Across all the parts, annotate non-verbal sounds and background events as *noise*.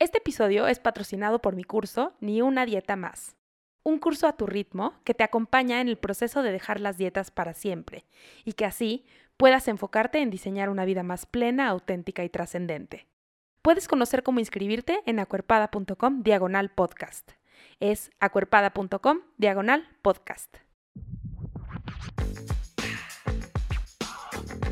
Este episodio es patrocinado por mi curso Ni una dieta más. Un curso a tu ritmo que te acompaña en el proceso de dejar las dietas para siempre y que así puedas enfocarte en diseñar una vida más plena, auténtica y trascendente. Puedes conocer cómo inscribirte en acuerpada.com diagonal podcast. Es acuerpada.com diagonal podcast.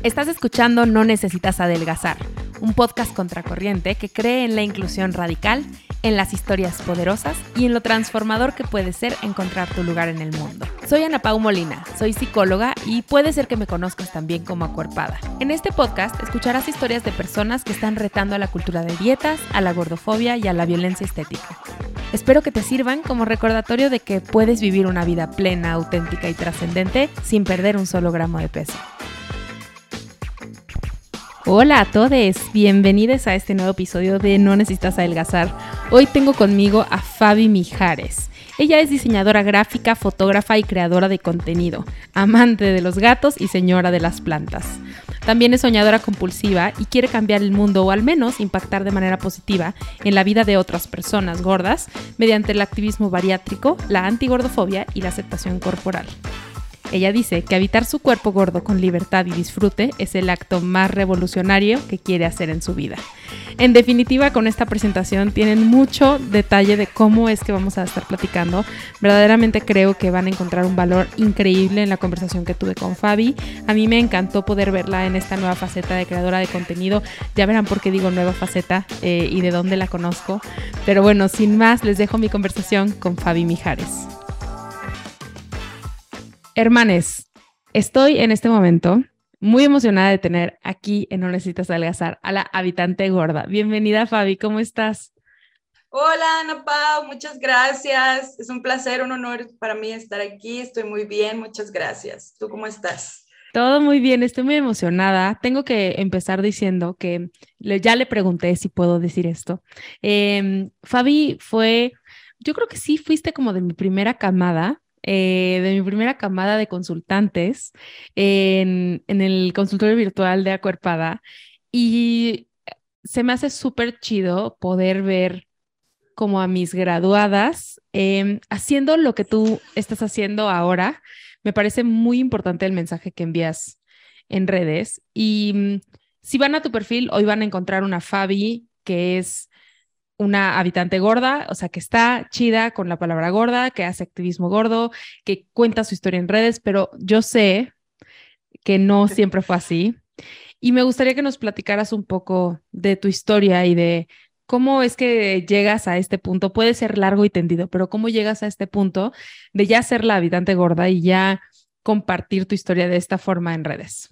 Estás escuchando No Necesitas Adelgazar, un podcast contracorriente que cree en la inclusión radical, en las historias poderosas y en lo transformador que puede ser encontrar tu lugar en el mundo. Soy Ana Pau Molina, soy psicóloga y puede ser que me conozcas también como Acuerpada. En este podcast escucharás historias de personas que están retando a la cultura de dietas, a la gordofobia y a la violencia estética. Espero que te sirvan como recordatorio de que puedes vivir una vida plena, auténtica y trascendente sin perder un solo gramo de peso. Hola a todos, bienvenidos a este nuevo episodio de No Necesitas Adelgazar. Hoy tengo conmigo a Fabi Mijares. Ella es diseñadora gráfica, fotógrafa y creadora de contenido, amante de los gatos y señora de las plantas. También es soñadora compulsiva y quiere cambiar el mundo o al menos impactar de manera positiva en la vida de otras personas gordas mediante el activismo bariátrico, la antigordofobia y la aceptación corporal. Ella dice que habitar su cuerpo gordo con libertad y disfrute es el acto más revolucionario que quiere hacer en su vida. En definitiva, con esta presentación tienen mucho detalle de cómo es que vamos a estar platicando. Verdaderamente creo que van a encontrar un valor increíble en la conversación que tuve con Fabi. A mí me encantó poder verla en esta nueva faceta de creadora de contenido. Ya verán por qué digo nueva faceta eh, y de dónde la conozco. Pero bueno, sin más, les dejo mi conversación con Fabi Mijares. Hermanes, estoy en este momento muy emocionada de tener aquí en No Necesitas Adelgazar a la habitante gorda. Bienvenida, Fabi, ¿cómo estás? Hola, Ana Pau, muchas gracias. Es un placer, un honor para mí estar aquí. Estoy muy bien, muchas gracias. ¿Tú cómo estás? Todo muy bien, estoy muy emocionada. Tengo que empezar diciendo que ya le pregunté si puedo decir esto. Em, Fabi fue, yo creo que sí fuiste como de mi primera camada eh, de mi primera camada de consultantes en, el consultorio virtual de Acuerpada y se me hace súper chido poder ver como a mis graduadas em, haciendo lo que tú estás haciendo ahora. Me parece muy importante el mensaje que envías en redes y mm, si van a tu perfil, hoy van a encontrar una Fabi que es una habitante gorda, o sea, que está chida con la palabra gorda, que hace activismo gordo, que cuenta su historia en redes, pero yo sé que no siempre fue así. Y me gustaría que nos platicaras un poco de tu historia y de cómo es que llegas a este punto. Puede ser largo y tendido, pero cómo llegas a este punto de ya ser la habitante gorda y ya compartir tu historia de esta forma en redes.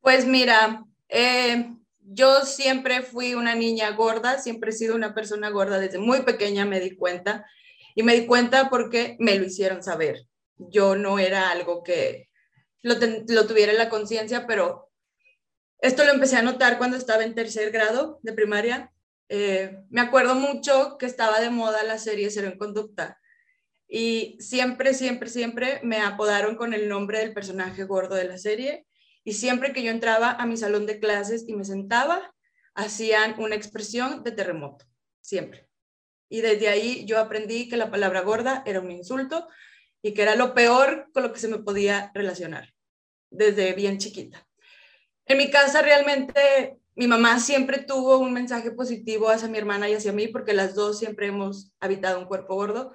Pues mira, eh, yo siempre fui una niña gorda, siempre he sido una persona gorda desde muy pequeña, me di cuenta. Y me di cuenta porque me lo hicieron saber. Yo no era algo que lo, tuviera en la conciencia, pero esto lo empecé a notar cuando estaba en tercer grado de primaria. Eh, me acuerdo mucho que estaba de moda la serie Cero en Conducta. Y siempre, siempre, siempre me apodaron con el nombre del personaje gordo de la serie y siempre que yo entraba a mi salón de clases y me sentaba, hacían una expresión de terremoto, siempre. Y desde ahí yo aprendí que la palabra gorda era un insulto y que era lo peor con lo que se me podía relacionar, desde bien chiquita. En mi casa realmente mi mamá siempre tuvo un mensaje positivo hacia mi hermana y hacia mí, porque las dos siempre hemos habitado un cuerpo gordo,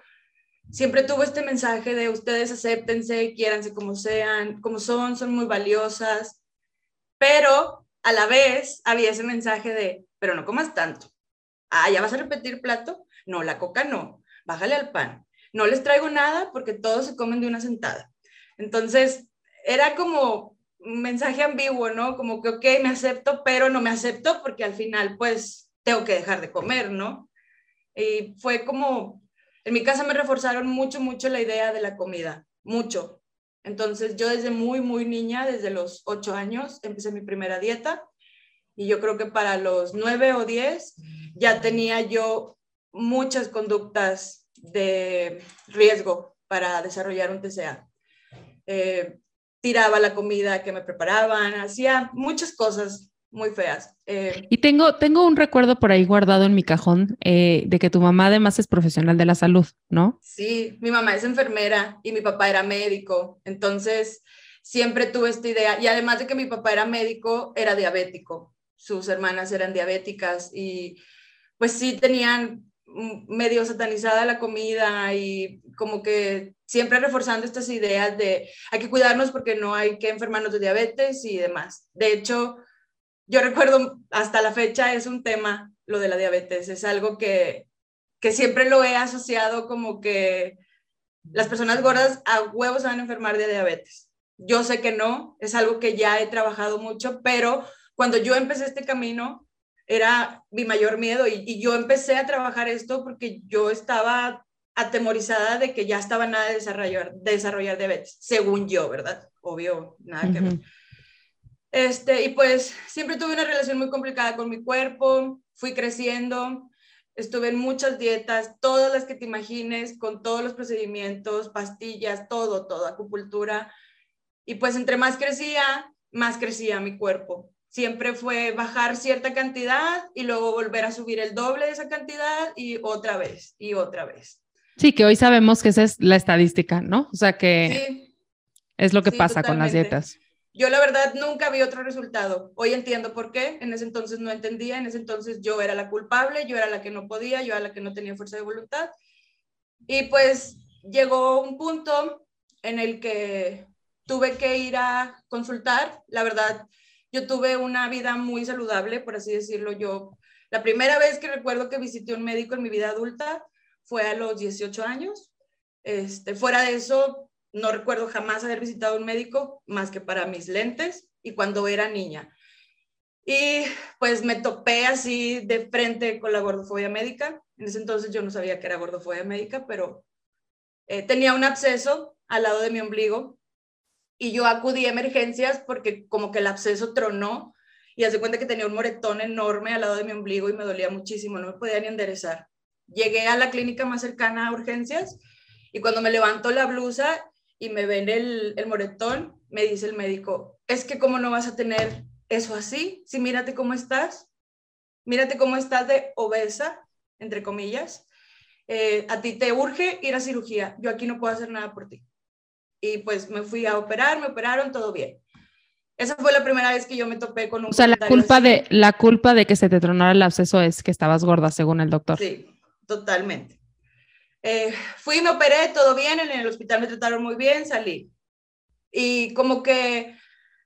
siempre tuvo este mensaje de ustedes acéptense, quiéranse como sean, como son, son muy valiosas, pero a la vez había ese mensaje de, pero no comas tanto. Ah, ¿ya vas a repetir plato? No, la coca no, bájale al pan. No les traigo nada porque todos se comen de una sentada. Entonces, era como un mensaje ambiguo, ¿no? Como que, ok, me acepto, pero no me acepto porque al final, pues, tengo que dejar de comer, ¿no? Y fue como en mi casa me reforzaron mucho, mucho la idea de la comida, mucho. Entonces yo desde muy, muy niña, desde los ocho años, empecé mi primera dieta y yo creo que para los nueve o diez ya tenía yo muchas conductas de riesgo para desarrollar un TCA. Eh, tiraba la comida que me preparaban, hacía muchas cosas muy feas. Eh, y tengo, tengo un recuerdo por ahí guardado en mi cajón eh, de que tu mamá además es profesional de la salud, ¿no? Sí, mi mamá es enfermera y mi papá era médico, entonces siempre tuve esta idea y además de que mi papá era médico, era diabético, sus hermanas eran diabéticas y pues sí tenían medio satanizada la comida y como que siempre reforzando estas ideas de hay que cuidarnos porque no hay que enfermarnos de diabetes y demás. De hecho, yo recuerdo hasta la fecha es un tema lo de la diabetes, es algo que, que siempre lo he asociado como que las personas gordas a huevos se van a enfermar de diabetes. Yo sé que no, es algo que ya he trabajado mucho, pero cuando yo empecé este camino era mi mayor miedo y, yo empecé a trabajar esto porque yo estaba atemorizada de que ya estaba nada de desarrollar, desarrollar diabetes, según yo, ¿verdad? Obvio, nada que ver. Este, y pues siempre tuve una relación muy complicada con mi cuerpo, fui creciendo, estuve en muchas dietas, todas las que te imagines, con todos los procedimientos, pastillas, todo, todo, acupuntura. Y pues entre más crecía, más crecía mi cuerpo. Siempre fue bajar cierta cantidad y luego volver a subir el doble de esa cantidad y otra vez y otra vez. Sí, que hoy sabemos que esa es la estadística, ¿no? O sea que es lo que pasa con las dietas. Yo la verdad nunca vi otro resultado. Hoy entiendo por qué. En ese entonces no entendía. En ese entonces yo era la culpable, yo era la que no podía, yo era la que no tenía fuerza de voluntad. Y pues llegó un punto en el que tuve que ir a consultar. La verdad, yo tuve una vida muy saludable, por así decirlo. Yo, la primera vez que recuerdo que visité un médico en mi vida adulta fue a los 18 años. Este, fuera de eso, no recuerdo jamás haber visitado un médico más que para mis lentes y cuando era niña. Y pues me topé así de frente con la gordofobia médica. En ese entonces yo no sabía que era gordofobia médica, pero eh, tenía un absceso al lado de mi ombligo y yo acudí a emergencias porque como que el absceso tronó y hace cuenta que tenía un moretón enorme al lado de mi ombligo y me dolía muchísimo, no me podía ni enderezar. Llegué a la clínica más cercana a urgencias y cuando me levantó la blusa y me ven el, el moretón, me dice el médico, es que cómo no vas a tener eso así, si mírate cómo estás, mírate cómo estás de obesa, entre comillas, eh, a ti te urge ir a cirugía, yo aquí no puedo hacer nada por ti. Y pues me fui a operar, me operaron, todo bien. Esa fue la primera vez que yo me topé con un... O sea, la culpa, de, la culpa de que se te tronara el absceso es que estabas gorda, según el doctor. Sí, totalmente. Eh, fui, me operé, todo bien, en el hospital me trataron muy bien, salí. Y como que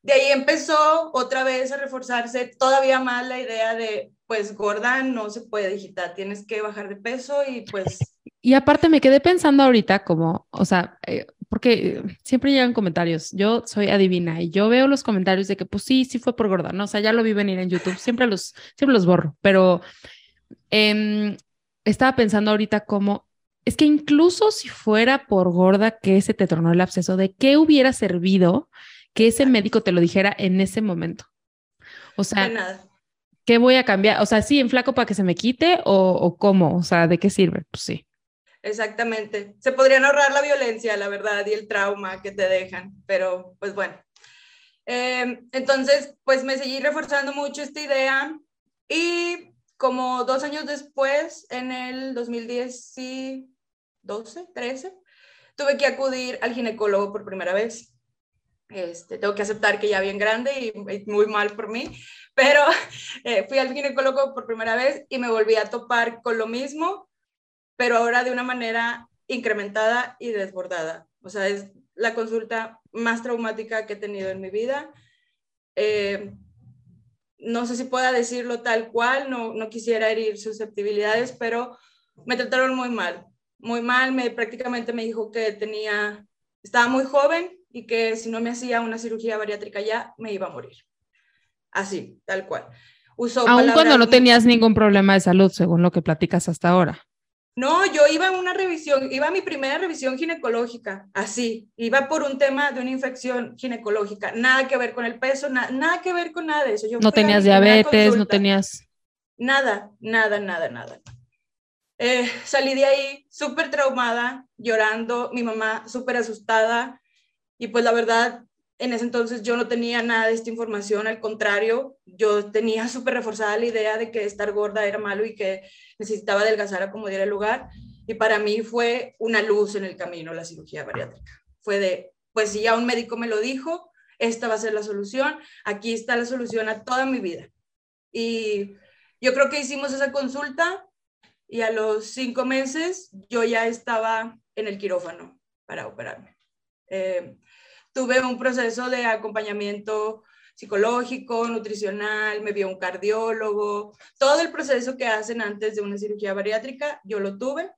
de ahí empezó otra vez a reforzarse todavía más la idea de, pues gorda no se puede digitar, tienes que bajar de peso y pues... Y aparte me quedé pensando ahorita como, o sea, eh, porque siempre llegan comentarios, yo soy adivina y yo veo los comentarios de que pues sí, sí fue por gorda, ¿no? O sea, ya lo vi venir en YouTube, siempre los, siempre los borro, pero em, estaba pensando ahorita como es que incluso si fuera por gorda que se te tronó el absceso, ¿de qué hubiera servido que ese médico te lo dijera en ese momento? O sea, ¿qué voy a cambiar? O sea, sí, en flaco para que se me quite o, cómo? O sea, ¿de qué sirve? Pues sí. Exactamente. Se podrían ahorrar la violencia, la verdad, y el trauma que te dejan, pero pues bueno. Em, entonces, pues me seguí reforzando mucho esta idea y como dos años después, en el 2010, sí, 12, 13, tuve que acudir al ginecólogo por primera vez. Este, tengo que aceptar que ya bien grande y muy mal por mí, pero *laughs* eh, fui al ginecólogo por primera vez y me volví a topar con lo mismo, pero ahora de una manera incrementada y desbordada. O sea, es la consulta más traumática que he tenido en mi vida. Eh, no sé si pueda decirlo tal cual, no, no quisiera herir susceptibilidades, pero me trataron muy mal muy mal, me, prácticamente me dijo que tenía, estaba muy joven y que si no me hacía una cirugía bariátrica ya, me iba a morir. Así, tal cual. Usó Aún cuando no tenías ningún problema de salud, según lo que platicas hasta ahora. No, yo iba a una revisión, iba a mi primera revisión ginecológica, así, iba por un tema de una infección ginecológica, nada que ver con el peso, nada que ver con nada de eso. no tenías diabetes, no tenías... Nada, nada, nada, nada. Eh, salí de ahí súper traumada, llorando, mi mamá súper asustada y pues la verdad, en ese entonces yo no tenía nada de esta información, al contrario, yo tenía súper reforzada la idea de que estar gorda era malo y que necesitaba adelgazar a como diera el lugar. Y para mí fue una luz en el camino la cirugía bariátrica. Fue de, pues si ya un médico me lo dijo, esta va a ser la solución, aquí está la solución a toda mi vida. Y yo creo que hicimos esa consulta y a los cinco meses yo ya estaba en el quirófano para operarme. Eh, tuve un proceso de acompañamiento psicológico, nutricional, me vio un cardiólogo, todo el proceso que hacen antes de una cirugía bariátrica, yo lo tuve.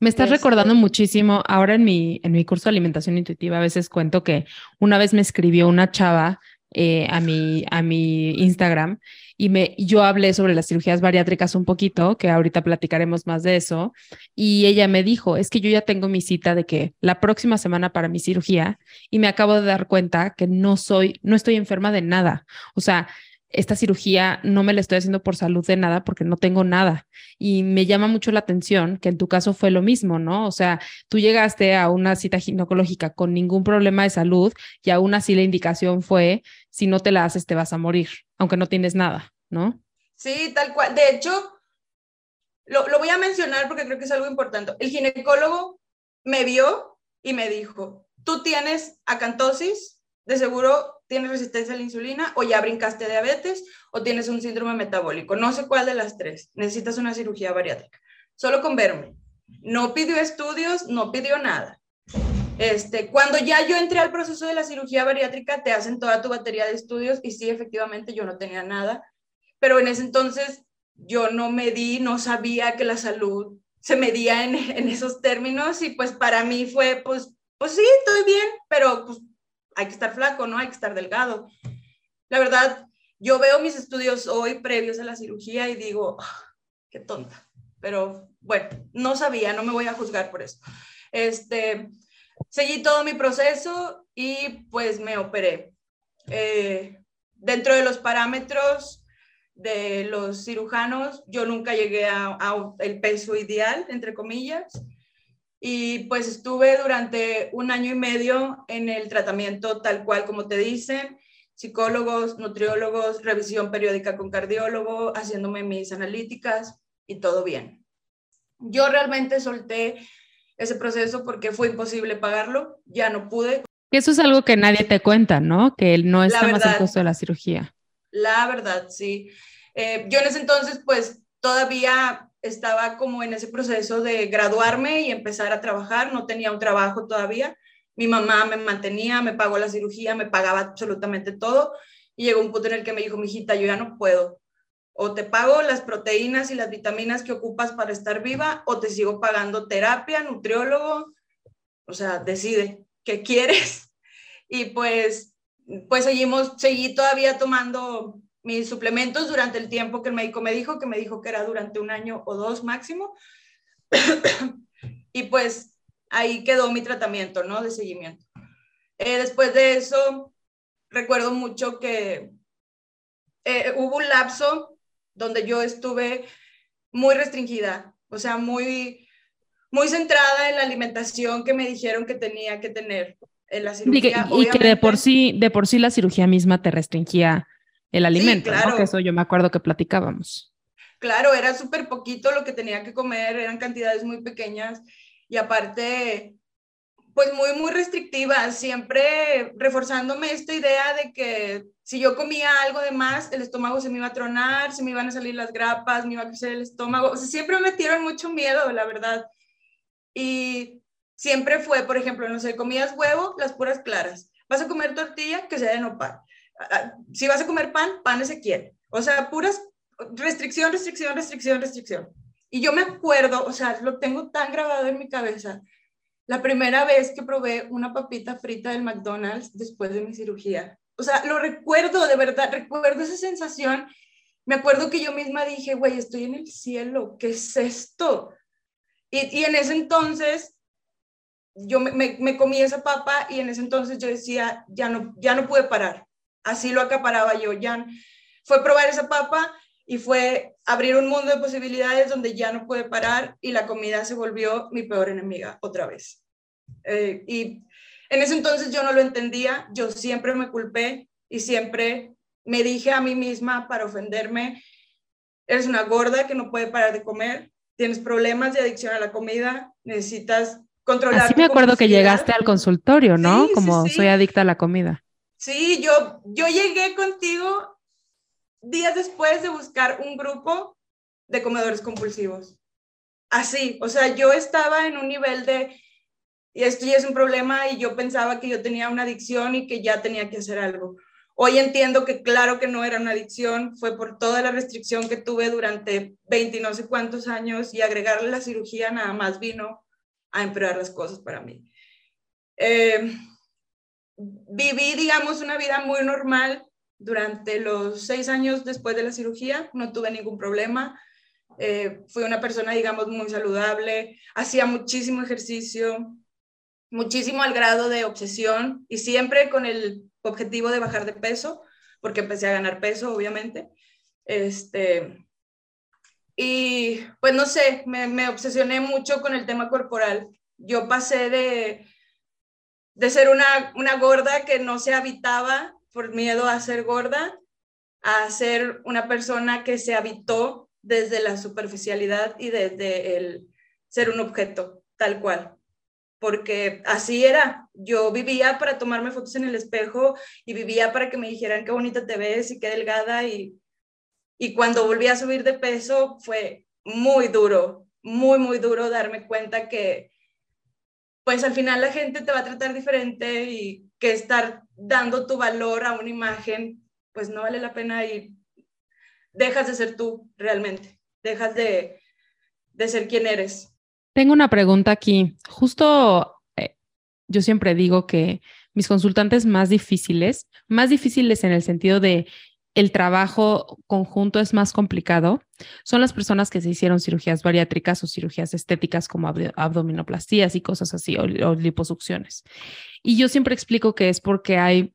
Me estás este recordando muchísimo, ahora en mi, en mi curso de alimentación intuitiva a veces cuento que una vez me escribió una chava eh, a, mi, a mi Instagram y me, yo hablé sobre las cirugías bariátricas un poquito, que ahorita platicaremos más de eso, y ella me dijo, es que yo ya tengo mi cita de que la próxima semana para mi cirugía y me acabo de dar cuenta que no soy, no estoy enferma de nada. O sea, esta cirugía no me la estoy haciendo por salud de nada porque no tengo nada. Y me llama mucho la atención que en tu caso fue lo mismo, ¿no? O sea, tú llegaste a una cita ginecológica con ningún problema de salud y aún así la indicación fue, si no te la haces te vas a morir, aunque no tienes nada, ¿no? Sí, tal cual. De hecho, lo, lo voy a mencionar porque creo que es algo importante. El ginecólogo me vio y me dijo, tú tienes acantosis, de seguro tienes resistencia a la insulina o ya brincaste diabetes o tienes un síndrome metabólico. No sé cuál de las tres. Necesitas una cirugía bariátrica. Solo con verme. No pidió estudios, no pidió nada. Este, cuando ya yo entré al proceso de la cirugía bariátrica, te hacen toda tu batería de estudios y sí, efectivamente, yo no tenía nada. Pero en ese entonces yo no medí, no sabía que la salud se medía en, esos términos y pues para mí fue, pues, pues sí, estoy bien, pero pues hay que estar flaco, ¿no? Hay que estar delgado. La verdad, yo veo mis estudios hoy previos a la cirugía y digo, ah, qué tonta. Pero bueno, no sabía, no me voy a juzgar por eso. Este, seguí todo mi proceso y pues me operé. Eh, dentro de los parámetros de los cirujanos, yo nunca llegué a, a el peso ideal, entre comillas y pues estuve durante un año y medio en el tratamiento tal cual como te dicen, psicólogos, nutriólogos, revisión periódica con cardiólogo, haciéndome mis analíticas y todo bien. Yo realmente solté ese proceso porque fue imposible pagarlo, ya no pude. Eso es algo que nadie te cuenta, ¿no? Que no está más el costo de la cirugía. La verdad, sí. Eh, yo en ese entonces, pues todavía estaba como en ese proceso de graduarme y empezar a trabajar, no tenía un trabajo todavía. Mi mamá me mantenía, me pagó la cirugía, me pagaba absolutamente todo. Y llegó un punto en el que me dijo, mijita, yo ya no puedo. O te pago las proteínas y las vitaminas que ocupas para estar viva, o te sigo pagando terapia, nutriólogo. O sea, decide qué quieres. *laughs* Y pues, pues seguimos, seguí todavía tomando mis suplementos durante el tiempo que el médico me dijo, que me dijo que era durante un año o dos máximo. *coughs* y pues ahí quedó mi tratamiento, ¿no? De seguimiento. Eh, después de eso, recuerdo mucho que eh, hubo un lapso donde yo estuve muy restringida, o sea, muy, muy centrada en la alimentación que me dijeron que tenía que tener en la cirugía. Y que, de por sí, de por sí la cirugía misma te restringía el alimento, claro. Que eso yo me acuerdo que platicábamos. Claro, era súper poquito lo que tenía que comer, eran cantidades muy pequeñas y aparte, pues muy, muy restrictivas, siempre reforzándome esta idea de que si yo comía algo de más, el estómago se me iba a tronar, se me iban a salir las grapas, me iba a crecer el estómago, o sea, siempre me metieron mucho miedo, la verdad. Y siempre fue, por ejemplo, no sé, comías huevo, las puras claras. Vas a comer tortilla, que sea de nopal. Ah, si vas a comer pan, pan se quiere. O sea, puras restricción, restricción, restricción, restricción. Y yo me acuerdo, o sea, lo tengo tan grabado en mi cabeza, la primera vez que probé una papita frita del McDonald's después de mi cirugía. O sea, lo recuerdo, de verdad, recuerdo esa sensación. Me acuerdo que yo misma dije, güey, estoy en el cielo, ¿qué es esto? Y, y en ese entonces, yo me, me, me, comí esa papa y en ese entonces yo decía, ya no, ya no pude parar así lo acaparaba yo. Ya fue probar esa papa y fue abrir un mundo de posibilidades donde ya no puede parar y la comida se volvió mi peor enemiga otra vez. Eh, y En ese entonces yo no lo entendía, yo siempre me culpé y siempre me dije a mí misma para ofenderme, eres una gorda que no puede parar de comer, tienes problemas de adicción a la comida, necesitas controlar. Así me acuerdo que llegaste al consultorio, ¿no? Como soy adicta a la comida. Sí, yo, yo llegué contigo días después de buscar un grupo de comedores compulsivos. Así, o sea, yo estaba en un nivel de, y esto ya es un problema y yo pensaba que yo tenía una adicción y que ya tenía que hacer algo. Hoy entiendo que claro que no era una adicción, fue por toda la restricción que tuve durante 20 y no sé cuántos años y agregarle la cirugía nada más vino a empeorar las cosas para mí. Eh, viví, digamos, una vida muy normal durante los seis años después de la cirugía, no tuve ningún problema. Eh, fui una persona, digamos, muy saludable, hacía muchísimo ejercicio, muchísimo al grado de obsesión y siempre con el objetivo de bajar de peso, porque empecé a ganar peso, obviamente. Este, y pues no sé, me, me obsesioné mucho con el tema corporal. Yo pasé de, de ser una, una gorda que no se habitaba por miedo a ser gorda, a ser una persona que se habitó desde la superficialidad y desde el ser un objeto, tal cual porque así era. Yo vivía para tomarme fotos en el espejo y vivía para que me dijeran qué bonita te ves y qué delgada y, y cuando volví a subir de peso fue muy duro, muy, muy duro darme cuenta que pues al final la gente te va a tratar diferente y que estar dando tu valor a una imagen pues no vale la pena y dejas de ser tú realmente, dejas de, de ser quien eres. Tengo una pregunta aquí. Justo eh, yo siempre digo que mis consultantes más difíciles, más difíciles en el sentido de el trabajo conjunto es más complicado, son las personas que se hicieron cirugías bariátricas o cirugías estéticas como abdominoplastías y cosas así, o liposucciones. Y yo siempre explico que es porque hay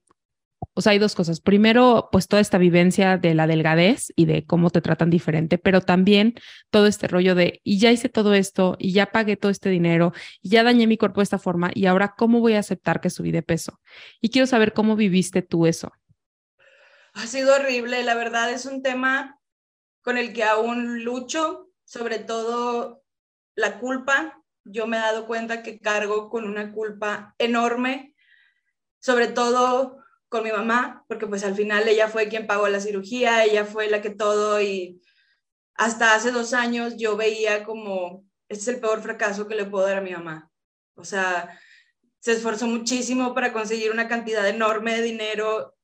o sea, hay dos cosas. Primero, pues toda esta vivencia de la delgadez y de cómo te tratan diferente, pero también todo este rollo de, y ya hice todo esto, y ya pagué todo este dinero, y ya dañé mi cuerpo de esta forma, y ahora, ¿cómo voy a aceptar que subí de peso? Y quiero saber cómo viviste tú eso. Ha sido horrible, la verdad es un tema con el que aún lucho, sobre todo la culpa. Yo me he dado cuenta que cargo con una culpa enorme, sobre todo con mi mamá, porque pues al final ella fue quien pagó la cirugía, ella fue la que todo y hasta hace dos años yo veía como, este es el peor fracaso que le puedo dar a mi mamá. O sea, se esforzó muchísimo para conseguir una cantidad enorme de dinero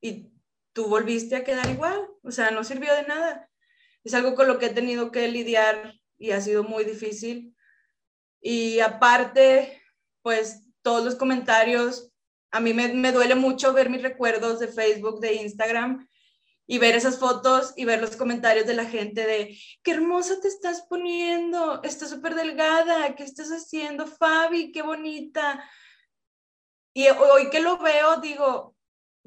y tú volviste a quedar igual, o sea, no sirvió de nada. Es algo con lo que he tenido que lidiar y ha sido muy difícil. Y aparte, pues todos los comentarios a mí me, duele mucho ver mis recuerdos de Facebook, de Instagram y ver esas fotos y ver los comentarios de la gente de qué hermosa te estás poniendo, estás súper delgada, ¿qué estás haciendo, Fabi? Qué bonita. Y hoy que lo veo, digo,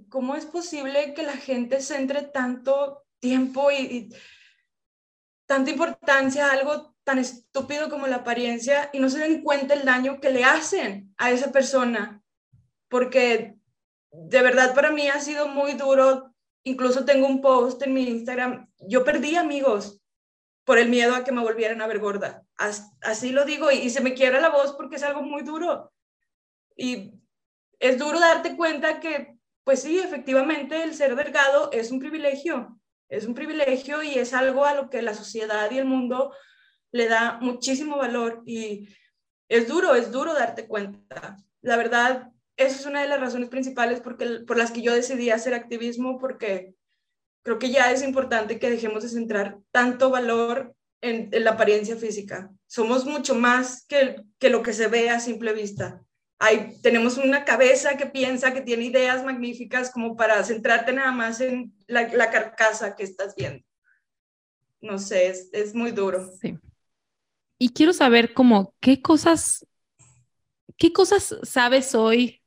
¿cómo es posible que la gente centre tanto tiempo y, y tanta importancia a algo tan estúpido como la apariencia y no se den cuenta el daño que le hacen a esa persona? porque de verdad para mí ha sido muy duro. Incluso tengo un post en mi Instagram. Yo perdí amigos por el miedo a que me volvieran a ver gorda. Así lo digo y, se me quiebra la voz porque es algo muy duro. Y es duro darte cuenta que, pues sí, efectivamente el ser delgado es un privilegio. Es un privilegio y es algo a lo que la sociedad y el mundo le da muchísimo valor y es duro, es duro darte cuenta. La verdad, esa es una de las razones principales porque, por las que yo decidí hacer activismo, porque creo que ya es importante que dejemos de centrar tanto valor en, la apariencia física. Somos mucho más que, que lo que se ve a simple vista. Hay, tenemos una cabeza que piensa, que tiene ideas magníficas como para centrarte nada más en la, la carcasa que estás viendo. No sé, es, es muy duro. Sí. Y quiero saber como qué cosas, qué cosas sabes hoy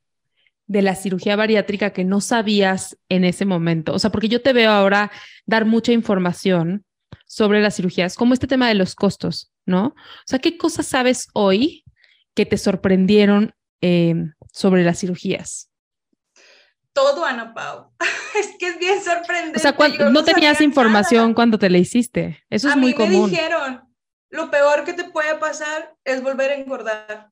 de la cirugía bariátrica que no sabías en ese momento? O sea, porque yo te veo ahora dar mucha información sobre las cirugías, como este tema de los costos, ¿no? O sea, ¿qué cosas sabes hoy que te sorprendieron em, sobre las cirugías? Todo, Ana Pau. *laughs* es que es bien sorprendente. O sea, no, tenías información cuando te la hiciste. Eso es muy común. Me dijeron, lo peor que te puede pasar es volver a engordar.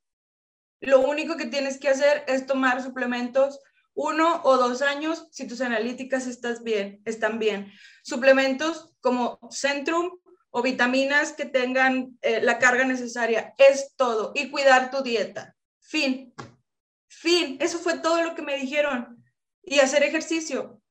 Lo único que tienes que hacer es tomar suplementos uno o dos años si tus analíticas estás bien, están bien. Suplementos como Centrum o vitaminas que tengan eh, la carga necesaria. Es todo. Y cuidar tu dieta. Fin. Fin. Eso fue todo lo que me dijeron. Y hacer ejercicio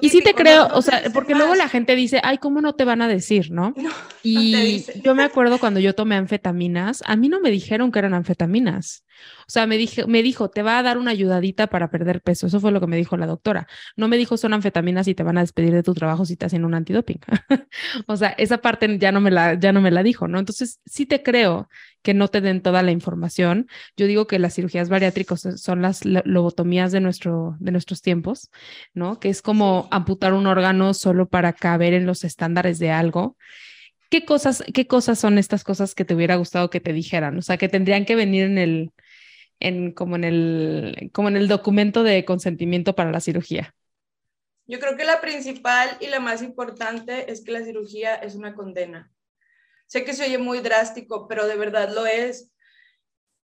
y sí te creo, o sea, porque luego la gente dice, ay, ¿cómo no te van a decir, no? *laughs* y yo me acuerdo cuando yo tomé anfetaminas, a mí no me dijeron que eran anfetaminas. O sea, me, dije, me dijo, te va a dar una ayudadita para perder peso. Eso fue lo que me dijo la doctora. No me dijo, son anfetaminas y te van a despedir de tu trabajo si te hacen un antidoping. *laughs* o sea, esa parte ya no, me la, ya no me la dijo, ¿no? Entonces, sí te creo que no te den toda la información. Yo digo que las cirugías bariátricas son las lobotomías de, nuestro, de nuestros tiempos, ¿no? Que es como amputar un órgano solo para caber en los estándares de algo. ¿Qué cosas, ¿Qué cosas son estas cosas que te hubiera gustado que te dijeran? O sea, que tendrían que venir en el, en, como, en el, como en el documento de consentimiento para la cirugía? Yo creo que la principal y la más importante es que la cirugía es una condena. Sé que se oye muy drástico, pero de verdad lo es.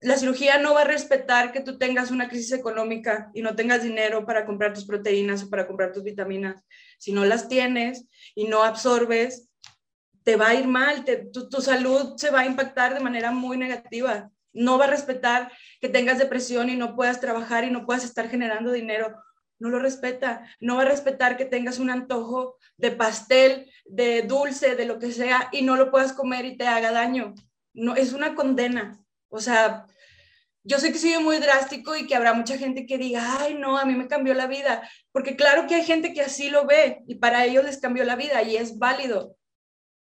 La cirugía no va a respetar que tú tengas una crisis económica y no tengas dinero para comprar tus proteínas o para comprar tus vitaminas. Si no las tienes y no absorbes, te va a ir mal, tu, tu salud se va a impactar de manera muy negativa no va a respetar que tengas depresión y no puedas trabajar y no puedas estar generando dinero. No lo respeta. No va a respetar que tengas un antojo de pastel, de dulce, de lo que sea y no lo puedas comer y te haga daño. No, es una condena. O sea, yo sé que soy muy drástico y que habrá mucha gente que diga, ay, no, a mí me cambió la vida. Porque claro que hay gente que así lo ve y para ellos les cambió la vida y es válido.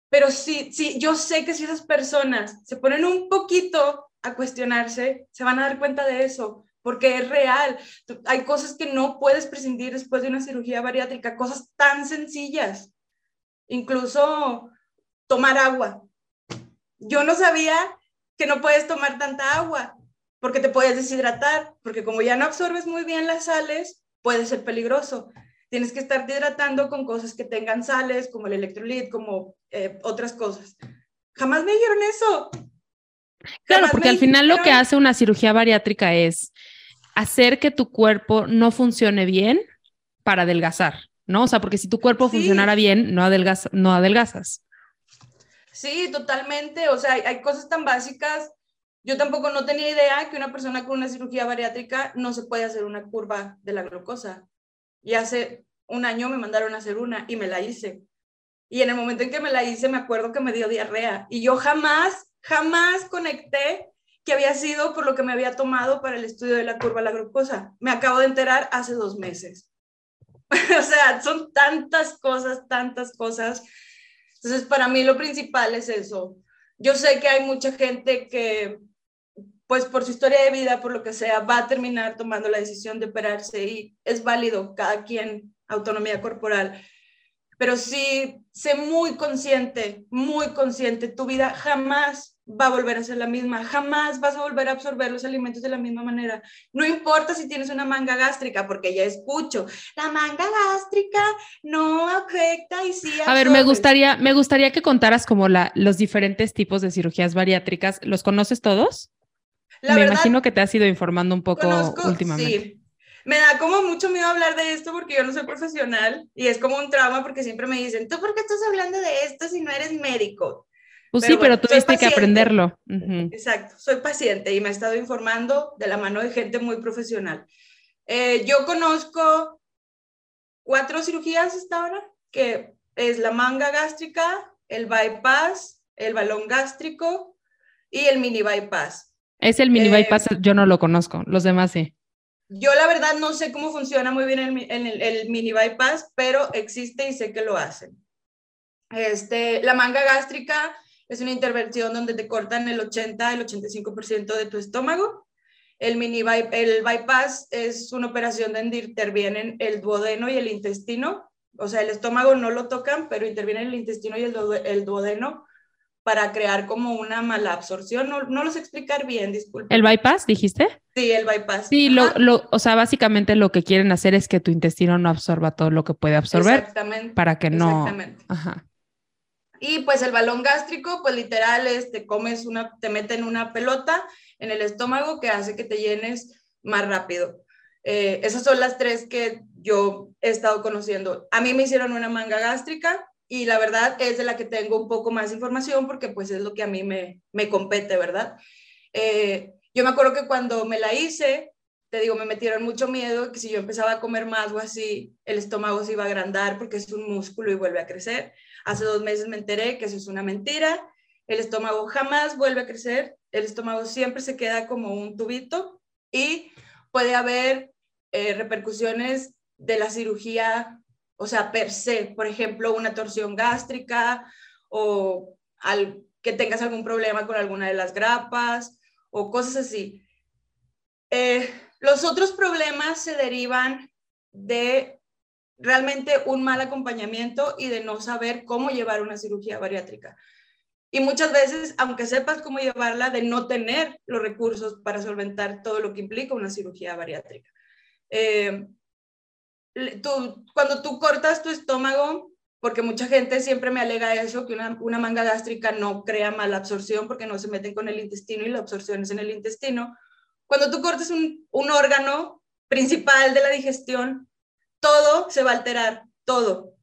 Pero sí, sí, yo sé que si esas personas se ponen un poquito a cuestionarse, se van a dar cuenta de eso, porque es real. Hay cosas que no puedes prescindir después de una cirugía bariátrica, cosas tan sencillas. Incluso tomar agua. Yo no sabía que no puedes tomar tanta agua porque te puedes deshidratar, porque como ya no absorbes muy bien las sales, puede ser peligroso. Tienes que estar hidratando con cosas que tengan sales, como el electrolit, como eh, otras cosas. Jamás me dijeron eso. Claro, porque al final lo que hace una cirugía bariátrica es hacer que tu cuerpo no funcione bien para adelgazar, ¿no? O sea, porque si tu cuerpo funcionara bien, no, no adelgazas. Sí, totalmente. O sea, hay, cosas tan básicas. Yo tampoco no tenía idea que una persona con una cirugía bariátrica no se puede hacer una curva de la glucosa. Y hace un año me mandaron a hacer una y me la hice. Y en el momento en que me la hice, me acuerdo que me dio diarrea. Y yo jamás Jamás conecté que había sido por lo que me había tomado para el estudio de la curva la glucosa. Me acabo de enterar hace dos meses. *laughs* o sea, son tantas cosas, tantas cosas. Entonces, para mí lo principal es eso. Yo sé que hay mucha gente que, pues por su historia de vida, por lo que sea, va a terminar tomando la decisión de operarse y es válido, cada quien, autonomía corporal. Pero sí, sé muy consciente, muy consciente, tu vida jamás va a volver a ser la misma, jamás vas a volver a absorber los alimentos de la misma manera. No importa si tienes una manga gástrica, porque ya escucho, la manga gástrica no afecta y sí. A ver, me gustaría, me gustaría que contaras como la, los diferentes tipos de cirugías bariátricas. ¿Los conoces todos? me imagino que te has ido informando un poco últimamente. Sí. Me da como mucho miedo hablar de esto porque yo no soy profesional y es como un trauma porque siempre me dicen, ¿tú por qué estás hablando de esto si no eres médico? Pues sí, pero tuviste que aprenderlo. Exacto, soy paciente y me he estado informando de la mano de gente muy profesional. Eh, yo conozco cuatro cirugías hasta ahora, que es la manga gástrica, el bypass, el balón gástrico y el mini bypass. Es el mini eh, bypass, yo no lo conozco, los demás sí. Yo la verdad no sé cómo funciona muy bien el, el mini bypass, pero existe y sé que lo hacen. Este, la manga gástrica es una intervención donde te cortan el 80, el 85% de tu estómago. El mini el bypass es una operación donde intervienen el duodeno y el intestino. O sea, el estómago no lo tocan, pero intervienen el intestino y el, el duodeno para crear como una mala absorción. No, no lo sé explicar bien, disculpe. ¿El bypass, dijiste? Sí, el bypass. Sí, lo, lo, o sea, básicamente lo que quieren hacer es que tu intestino no absorba todo lo que puede absorber. Exactamente. Para que no. Exactamente. Ajá. Y pues el balón gástrico, pues literal es, te comes una, te meten una pelota en el estómago que hace que te llenes más rápido. Eh, esas son las tres que yo he estado conociendo. A mí me hicieron una manga gástrica, y la verdad es de la que tengo un poco más información porque pues es lo que a mí me, me compete, ¿verdad? Eh, yo me acuerdo que cuando me la hice, te digo, me metieron mucho miedo que si yo empezaba a comer más o así, el estómago se iba a agrandar porque es un músculo y vuelve a crecer. Hace dos meses me enteré que eso es una mentira. El estómago jamás vuelve a crecer. El estómago siempre se queda como un tubito y puede haber eh, repercusiones de la cirugía o sea, per se, por ejemplo, una torsión gástrica o al, que tengas algún problema con alguna de las grapas o cosas así. Eh, los otros problemas se derivan de realmente un mal acompañamiento y de no saber cómo llevar una cirugía bariátrica. Y muchas veces, aunque sepas cómo llevarla, de no tener los recursos para solventar todo lo que implica una cirugía bariátrica. Eh, tú, cuando tú cortas tu estómago, porque mucha gente siempre me alega eso, que una, una, manga gástrica no crea mala absorción porque no se meten con el intestino y la absorción es en el intestino. Cuando tú cortas un, un órgano principal de la digestión, todo se va a alterar, todo.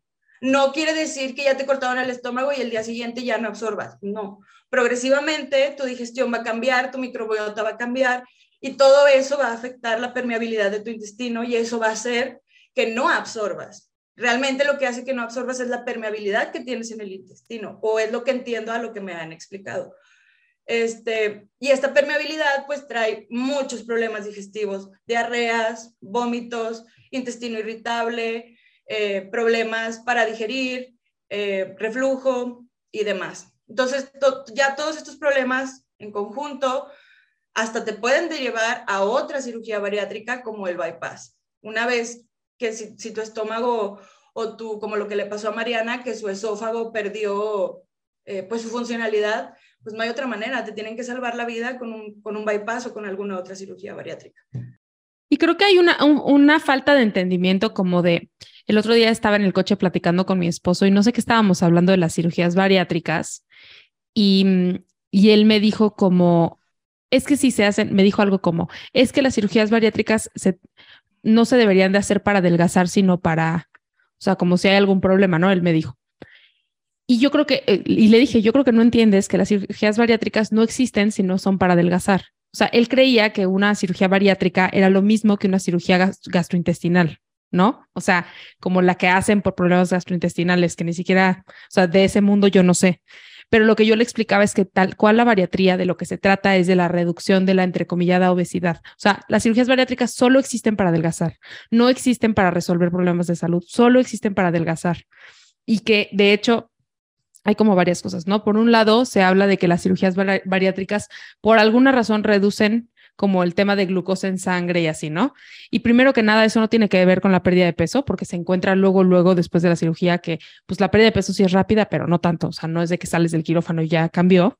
No quiere decir que ya te cortaron el estómago y el día siguiente ya no absorbas, no. Progresivamente tu digestión va a cambiar, tu microbiota va a cambiar y todo eso va a afectar la permeabilidad de tu intestino y eso va a hacer que no absorbas. Realmente lo que hace que no absorbas es la permeabilidad que tienes en el intestino, o es lo que entiendo a lo que me han explicado. Este, y esta permeabilidad pues trae muchos problemas digestivos, diarreas, vómitos, intestino irritable, eh, problemas para digerir, eh, reflujo y demás. Entonces, ya todos estos problemas en conjunto hasta te pueden derivar a otra cirugía bariátrica como el bypass. Una vez que si, tu estómago o tu, como lo que le pasó a Mariana, que su esófago perdió eh, pues su funcionalidad, pues no hay otra manera, te tienen que salvar la vida con un, con un bypass o con alguna otra cirugía bariátrica. Y creo que hay una, una falta de entendimiento como de, el otro día estaba en el coche platicando con mi esposo y no sé qué estábamos hablando de las cirugías bariátricas y, y él me dijo como, es que si se hacen, me dijo algo como, es que las cirugías bariátricas se, no se deberían de hacer para adelgazar, sino para, o sea, como si hay algún problema, ¿no? Él me dijo. Y yo creo que, eh, y le dije, yo creo que no entiendes que las cirugías bariátricas no existen si no son para adelgazar. O sea, él creía que una cirugía bariátrica era lo mismo que una cirugía gastrointestinal, ¿no? O sea, como la que hacen por problemas gastrointestinales, que ni siquiera, o sea, de ese mundo yo no sé pero lo que yo le explicaba es que tal cual la bariatría de lo que se trata es de la reducción de la entrecomillada obesidad. O sea, las cirugías bariátricas solo existen para adelgazar, no existen para resolver problemas de salud, solo existen para adelgazar. Y que de hecho hay como varias cosas, ¿no? Por un lado, se habla de que las cirugías bariátricas por alguna razón reducen como el tema de glucosa en sangre y así, ¿no? Y primero que nada, eso no tiene que ver con la pérdida de peso, porque se encuentra luego, luego después de la cirugía que, pues la pérdida de peso sí es rápida, pero no tanto, o sea, no es de que sales del quirófano y ya cambió.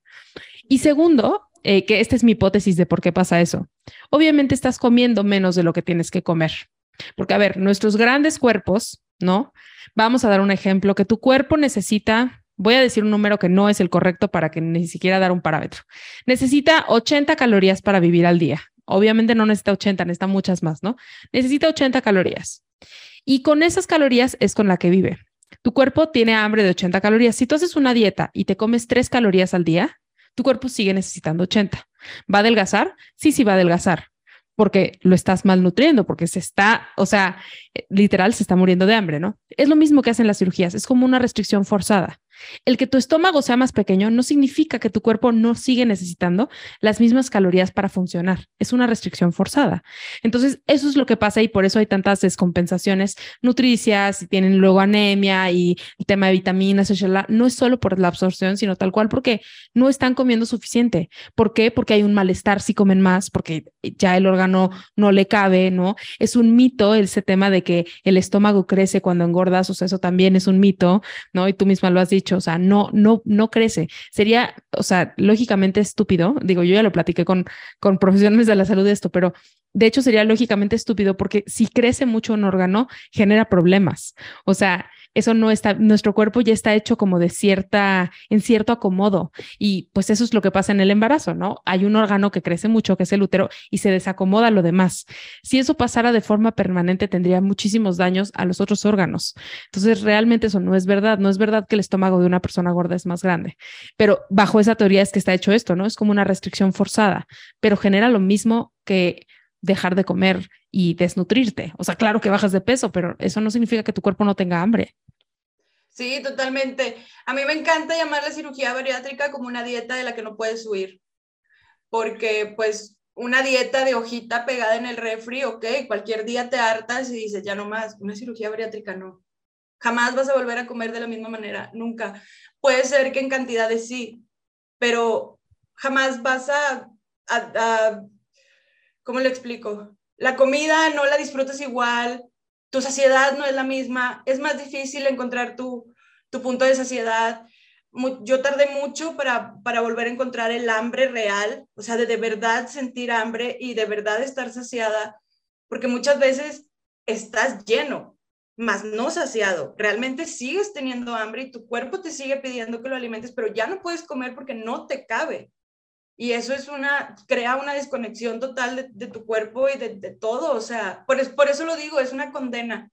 Y segundo, eh, que esta es mi hipótesis de por qué pasa eso. Obviamente estás comiendo menos de lo que tienes que comer, porque a ver, nuestros grandes cuerpos, ¿no? Vamos a dar un ejemplo, que tu cuerpo necesita voy a decir un número que no es el correcto para que ni siquiera dar un parámetro. Necesita 80 calorías para vivir al día. Obviamente no necesita 80, necesita muchas más, ¿no? Necesita 80 calorías. Y con esas calorías es con la que vive. Tu cuerpo tiene hambre de 80 calorías. Si tú haces una dieta y te comes 3 calorías al día, tu cuerpo sigue necesitando 80. ¿Va a adelgazar? Sí, sí va a adelgazar porque lo estás malnutriendo, porque se está, o sea, literal se está muriendo de hambre, ¿no? Es lo mismo que hacen las cirugías, es como una restricción forzada. El que tu estómago sea más pequeño no significa que tu cuerpo no sigue necesitando las mismas calorías para funcionar. Es una restricción forzada. Entonces, eso es lo que pasa y por eso hay tantas descompensaciones nutricias y tienen luego anemia y el tema de vitaminas, No es solo por la absorción, sino tal cual porque no están comiendo suficiente. ¿Por qué? Porque hay un malestar si comen más, porque ya el órgano no le cabe, ¿no? Es un mito ese tema de que el estómago crece cuando engordas, o sea, eso también es un mito, ¿no? Y tú misma lo has dicho o sea, no, no, no crece. Sería, o sea, lógicamente estúpido, digo, yo ya lo platiqué con, con profesionales de la salud de esto, pero de hecho sería lógicamente estúpido porque si crece mucho un órgano, genera problemas. O sea, eso no está, nuestro cuerpo ya está hecho como de cierta, en cierto acomodo. Y pues eso es lo que pasa en el embarazo, ¿no? Hay un órgano que crece mucho, que es el útero, y se desacomoda lo demás. Si eso pasara de forma permanente, tendría muchísimos daños a los otros órganos. Entonces, realmente eso no es verdad. No es verdad que el estómago de una persona gorda es más grande. Pero bajo esa teoría es que está hecho esto, ¿no? Es como una restricción forzada, pero genera lo mismo que dejar de comer y desnutrirte. O sea, claro que bajas de peso, pero eso no significa que tu cuerpo no tenga hambre. Sí, totalmente. A mí me encanta llamar la cirugía bariátrica como una dieta de la que no puedes huir, porque pues una dieta de hojita pegada en el refri, ok, cualquier día te hartas y dices, ya no más, una cirugía bariátrica no. Jamás vas a volver a comer de la misma manera, nunca. Puede ser que en cantidades sí, pero jamás vas a, a, a ¿cómo le explico? La comida no la disfrutas igual, tu saciedad no es la misma, es más difícil encontrar tu, tu punto de saciedad. Yo tardé mucho para, para volver a encontrar el hambre real, o sea, de de verdad sentir hambre y de verdad estar saciada, porque muchas veces estás lleno, más no saciado. Realmente sigues teniendo hambre y tu cuerpo te sigue pidiendo que lo alimentes, pero ya no puedes comer porque no te cabe. Y eso es una, crea una desconexión total de, tu cuerpo y de, todo. O sea, por, por eso lo digo, es una condena.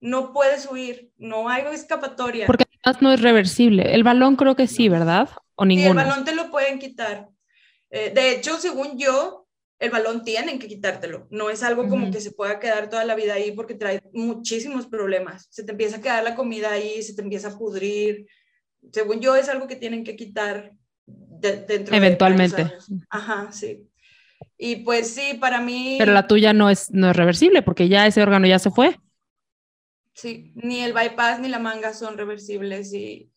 No puedes huir, no hay escapatoria. Porque además no es reversible. El balón creo que sí, ¿verdad? O ninguno. Sí, el balón te lo pueden quitar. Eh, de hecho, según yo, el balón tienen que quitártelo. No es algo como que se pueda quedar toda la vida ahí porque trae muchísimos problemas. Se te empieza a quedar la comida ahí, se te empieza a pudrir. Según yo, es algo que tienen que quitar Eventualmente. Ajá, sí. Y pues sí, para mí... Pero la tuya no es, no es reversible porque ya ese órgano ya se fue. Sí, ni el bypass ni la manga son reversibles y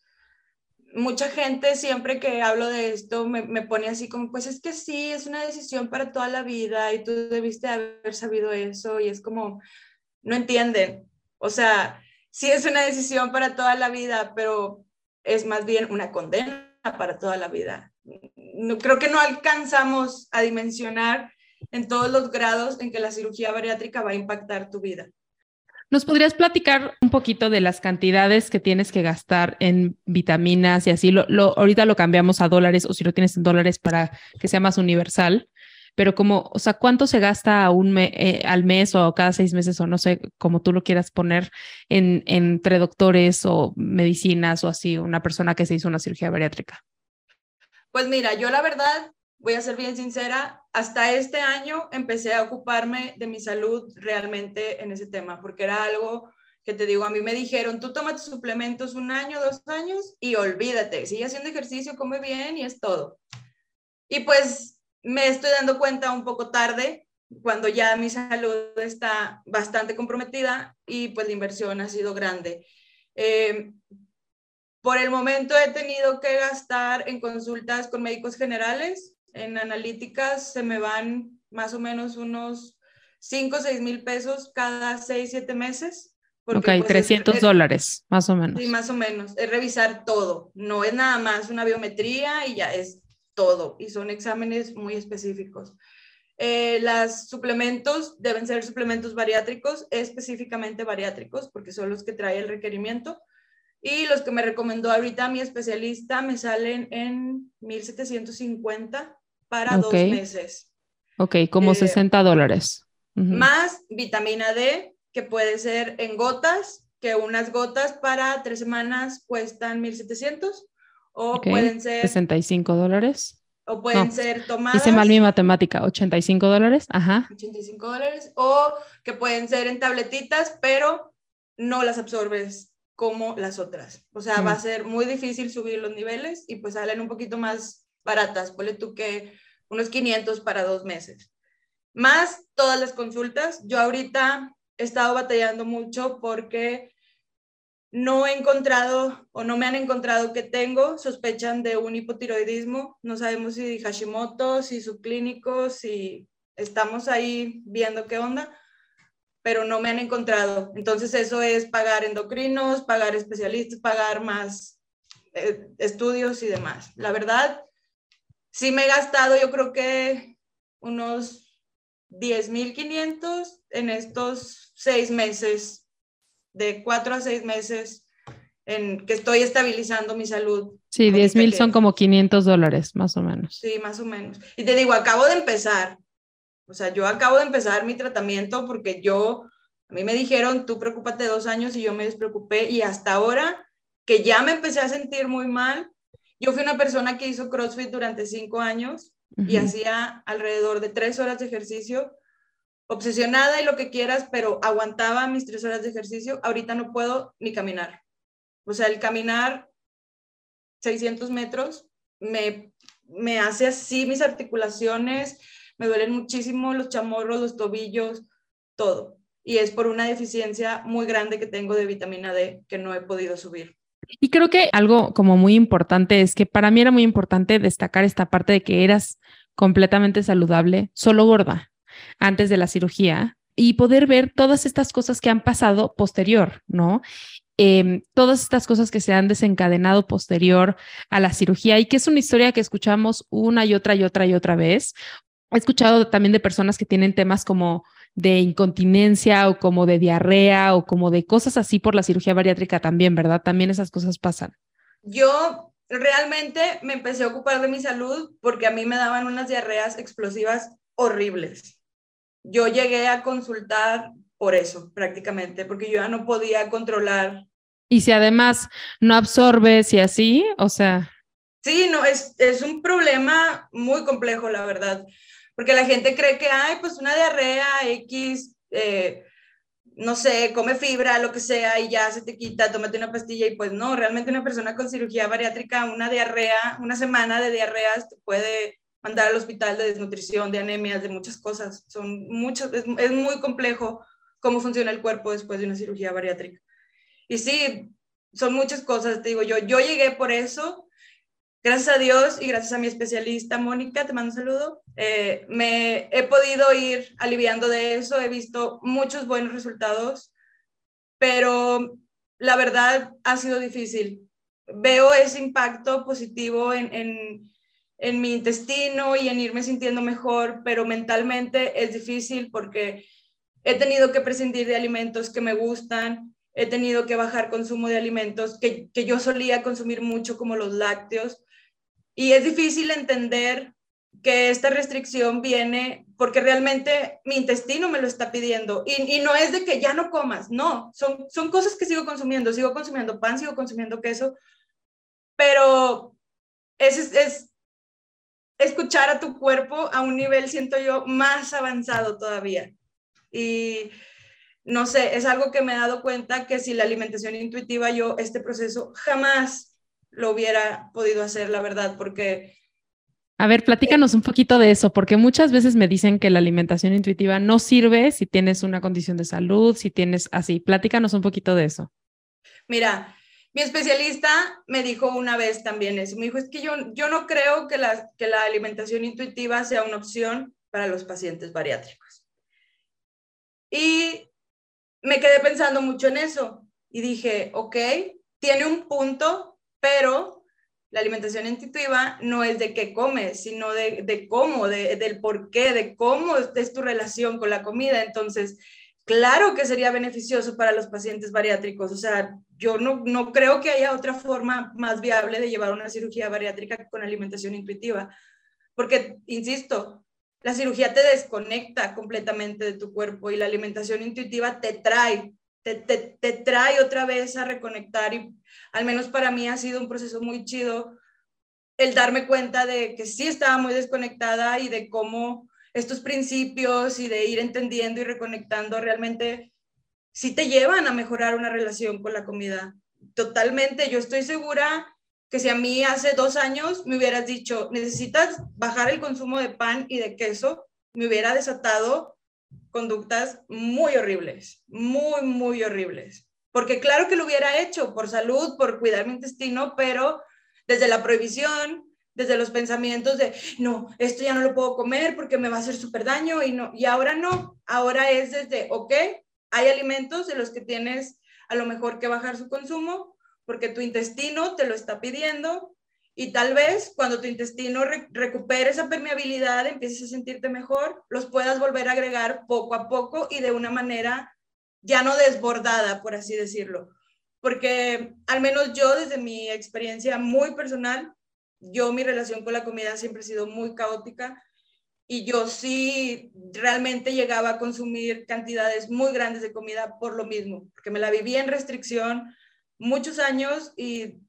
mucha gente siempre que hablo de esto me, me, pone así como, pues es que sí, es una decisión para toda la vida y tú debiste haber sabido eso y es como, no entienden. O sea, sí es una decisión para toda la vida, pero es más bien una condena para toda la vida. No, creo que no alcanzamos a dimensionar en todos los grados en que la cirugía bariátrica va a impactar tu vida. ¿Nos podrías platicar un poquito de las cantidades que tienes que gastar en vitaminas y así? Lo, ahorita lo cambiamos a dólares o si lo tienes en dólares para que sea más universal, pero como, o sea, ¿cuánto se gasta un eh, al mes o cada seis meses o no sé, como tú lo quieras poner en, entre doctores o medicinas o así, una persona que se hizo una cirugía bariátrica? Pues mira, yo la verdad, voy a ser bien sincera, hasta este año empecé a ocuparme de mi salud realmente en ese tema, porque era algo que te digo, a mí me dijeron, tú toma tus suplementos un año, dos años y olvídate, sigue haciendo ejercicio, come bien y es todo. Y pues me estoy dando cuenta un poco tarde, cuando ya mi salud está bastante comprometida y pues la inversión ha sido grande. Eh, por el momento he tenido que gastar en consultas con médicos generales, en analíticas se me van más o menos unos 5 o 6 mil pesos cada 6, 7 meses. Porque, ok, 300 pues, dólares, más o menos. Sí, más o menos. Es revisar todo. No es nada más una biometría y ya es todo. Y son exámenes muy específicos. Eh, los suplementos deben ser suplementos bariátricos, específicamente bariátricos, porque son los que trae el requerimiento. Y los que me recomendó ahorita mi especialista me salen en 1750 para dos meses. Ok, como 60 eh, dólares. Más vitamina D, que puede ser en gotas, que unas gotas para tres semanas cuestan 1700 o pueden ser 65 dólares. O pueden ser tomadas. Hice mal mi matemática, 85 dólares, ajá. 85 dólares. O que pueden ser en tabletitas, pero no las absorbes como las otras. O sea, va a ser muy difícil subir los niveles y pues salen un poquito más baratas. Ponle tú que unos 500 para dos meses. Más todas las consultas. Yo ahorita he estado batallando mucho porque no he encontrado o no me han encontrado que tengo, sospechan de un hipotiroidismo, no sabemos si Hashimoto, si subclínico, si estamos ahí viendo qué onda, pero no me han encontrado. Entonces eso es pagar endocrinos, pagar especialistas, pagar más, eh, estudios y demás. La verdad, sí me he gastado, yo creo que unos 10.500 en estos seis meses, de cuatro a seis meses, en que estoy estabilizando mi salud. Sí, 10.000 son como 500 dólares, más o menos. Sí, más o menos. Y te digo, acabo de empezar. O sea, yo acabo de empezar mi tratamiento porque yo, a mí me dijeron, tú preocúpate dos años y yo me despreocupé y hasta ahora que ya me empecé a sentir muy mal, yo fui una persona que hizo CrossFit durante cinco años y hacía alrededor de tres horas de ejercicio, obsesionada y lo que quieras, pero aguantaba mis tres horas de ejercicio. Ahorita no puedo ni caminar. O sea, el caminar 600 metros me, me hace así mis articulaciones, me duelen muchísimo los chamorros, los tobillos, todo. Y es por una deficiencia muy grande que tengo de vitamina D que no he podido subir. Y creo que algo como muy importante es que para mí era muy importante destacar esta parte de que eras completamente saludable, solo gorda, antes de la cirugía y poder ver todas estas cosas que han pasado posterior, ¿no? Em, todas estas cosas que se han desencadenado posterior a la cirugía y que es una historia que escuchamos una y otra y otra y otra vez. He escuchado también de personas que tienen temas como de incontinencia o como de diarrea o como de cosas así por la cirugía bariátrica también, ¿verdad? También esas cosas pasan. Yo realmente me empecé a ocupar de mi salud porque a mí me daban unas diarreas explosivas horribles. Yo llegué a consultar por eso, prácticamente, porque yo ya no podía controlar. Y si además no absorbes y así, o sea... Sí, no, es, es un problema muy complejo, la verdad porque la gente cree que, ay, pues una diarrea X, eh, no sé, come fibra, lo que sea, y ya se te quita, tómate una pastilla, y pues no, realmente una persona con cirugía bariátrica, una diarrea, una semana de diarreas te puede mandar al hospital de desnutrición, de anemias, de muchas cosas. Son muchos, es, es muy complejo cómo funciona el cuerpo después de una cirugía bariátrica. Y sí, son muchas cosas, te digo yo, yo llegué por eso, gracias a Dios y gracias a mi especialista Mónica, te mando un saludo, eh, me he podido ir aliviando de eso, he visto muchos buenos resultados, pero la verdad ha sido difícil. Veo ese impacto positivo en, en, en mi intestino y en irme sintiendo mejor, pero mentalmente es difícil porque he tenido que prescindir de alimentos que me gustan, he tenido que bajar consumo de alimentos que, que yo solía consumir mucho, como los lácteos, y es difícil entender que esta restricción viene porque realmente mi intestino me lo está pidiendo. Y, no es de que ya no comas, no, son, son cosas que sigo consumiendo. Sigo consumiendo pan, sigo consumiendo queso, pero es, es escuchar a tu cuerpo a un nivel, siento yo, más avanzado todavía. Y no sé, es algo que me he dado cuenta que si la alimentación intuitiva, yo este proceso jamás lo hubiera podido hacer, la verdad, porque... A ver, platícanos un poquito de eso, porque muchas veces me dicen que la alimentación intuitiva no sirve si tienes una condición de salud, si tienes así. Platícanos un poquito de eso. Mira, mi especialista me dijo una vez también eso. Me dijo, es que yo, yo no creo que la, que la alimentación intuitiva sea una opción para los pacientes bariátricos. Y me quedé pensando mucho en eso y dije, ok, tiene un punto, pero la alimentación intuitiva no es de qué comes, sino de, cómo, de, del por qué, de cómo es tu relación con la comida. Entonces, claro que sería beneficioso para los pacientes bariátricos. O sea, yo no, no creo que haya otra forma más viable de llevar una cirugía bariátrica con alimentación intuitiva. Porque, insisto, la cirugía te desconecta completamente de tu cuerpo y la alimentación intuitiva te trae te, trae otra vez a reconectar y al menos para mí ha sido un proceso muy chido el darme cuenta de que sí estaba muy desconectada y de cómo estos principios y de ir entendiendo y reconectando realmente sí te llevan a mejorar una relación con la comida. Totalmente, yo estoy segura que si a mí hace dos años me hubieras dicho, necesitas bajar el consumo de pan y de queso, me hubiera desatado conductas muy horribles, muy, muy horribles. Porque claro que lo hubiera hecho por salud, por cuidar mi intestino, pero desde la prohibición, desde los pensamientos de, no, esto ya no lo puedo comer porque me va a hacer súper daño y no, y ahora no, ahora es desde, ok, hay alimentos de los que tienes a lo mejor que bajar su consumo porque tu intestino te lo está pidiendo y tal vez cuando tu intestino recupere esa permeabilidad, empieces a sentirte mejor, los puedas volver a agregar poco a poco y de una manera ya no desbordada, por así decirlo. Porque al menos yo, desde mi experiencia muy personal, yo mi relación con la comida siempre ha sido muy caótica y yo sí realmente llegaba a consumir cantidades muy grandes de comida por lo mismo, porque me la viví en restricción muchos años y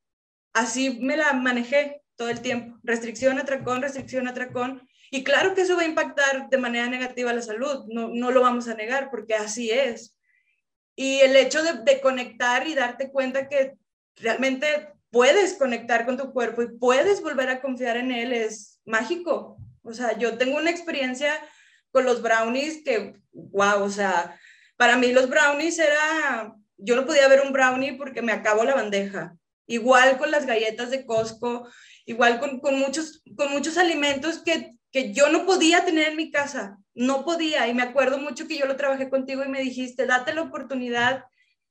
así me la manejé todo el tiempo, restricción, atracón, restricción, atracón. Y claro que eso va a impactar de manera negativa a la salud, no, no lo vamos a negar porque así es. Y el hecho de, de conectar y darte cuenta que realmente puedes conectar con tu cuerpo y puedes volver a confiar en él es mágico. O sea, yo tengo una experiencia con los brownies que, wow, o sea, para mí los brownies era, yo no podía ver un brownie porque me acabó la bandeja. Igual con las galletas de Costco, igual con, con muchos, con muchos alimentos que, que yo no podía tener en mi casa, no podía. Y me acuerdo mucho que yo lo trabajé contigo y me dijiste, date la oportunidad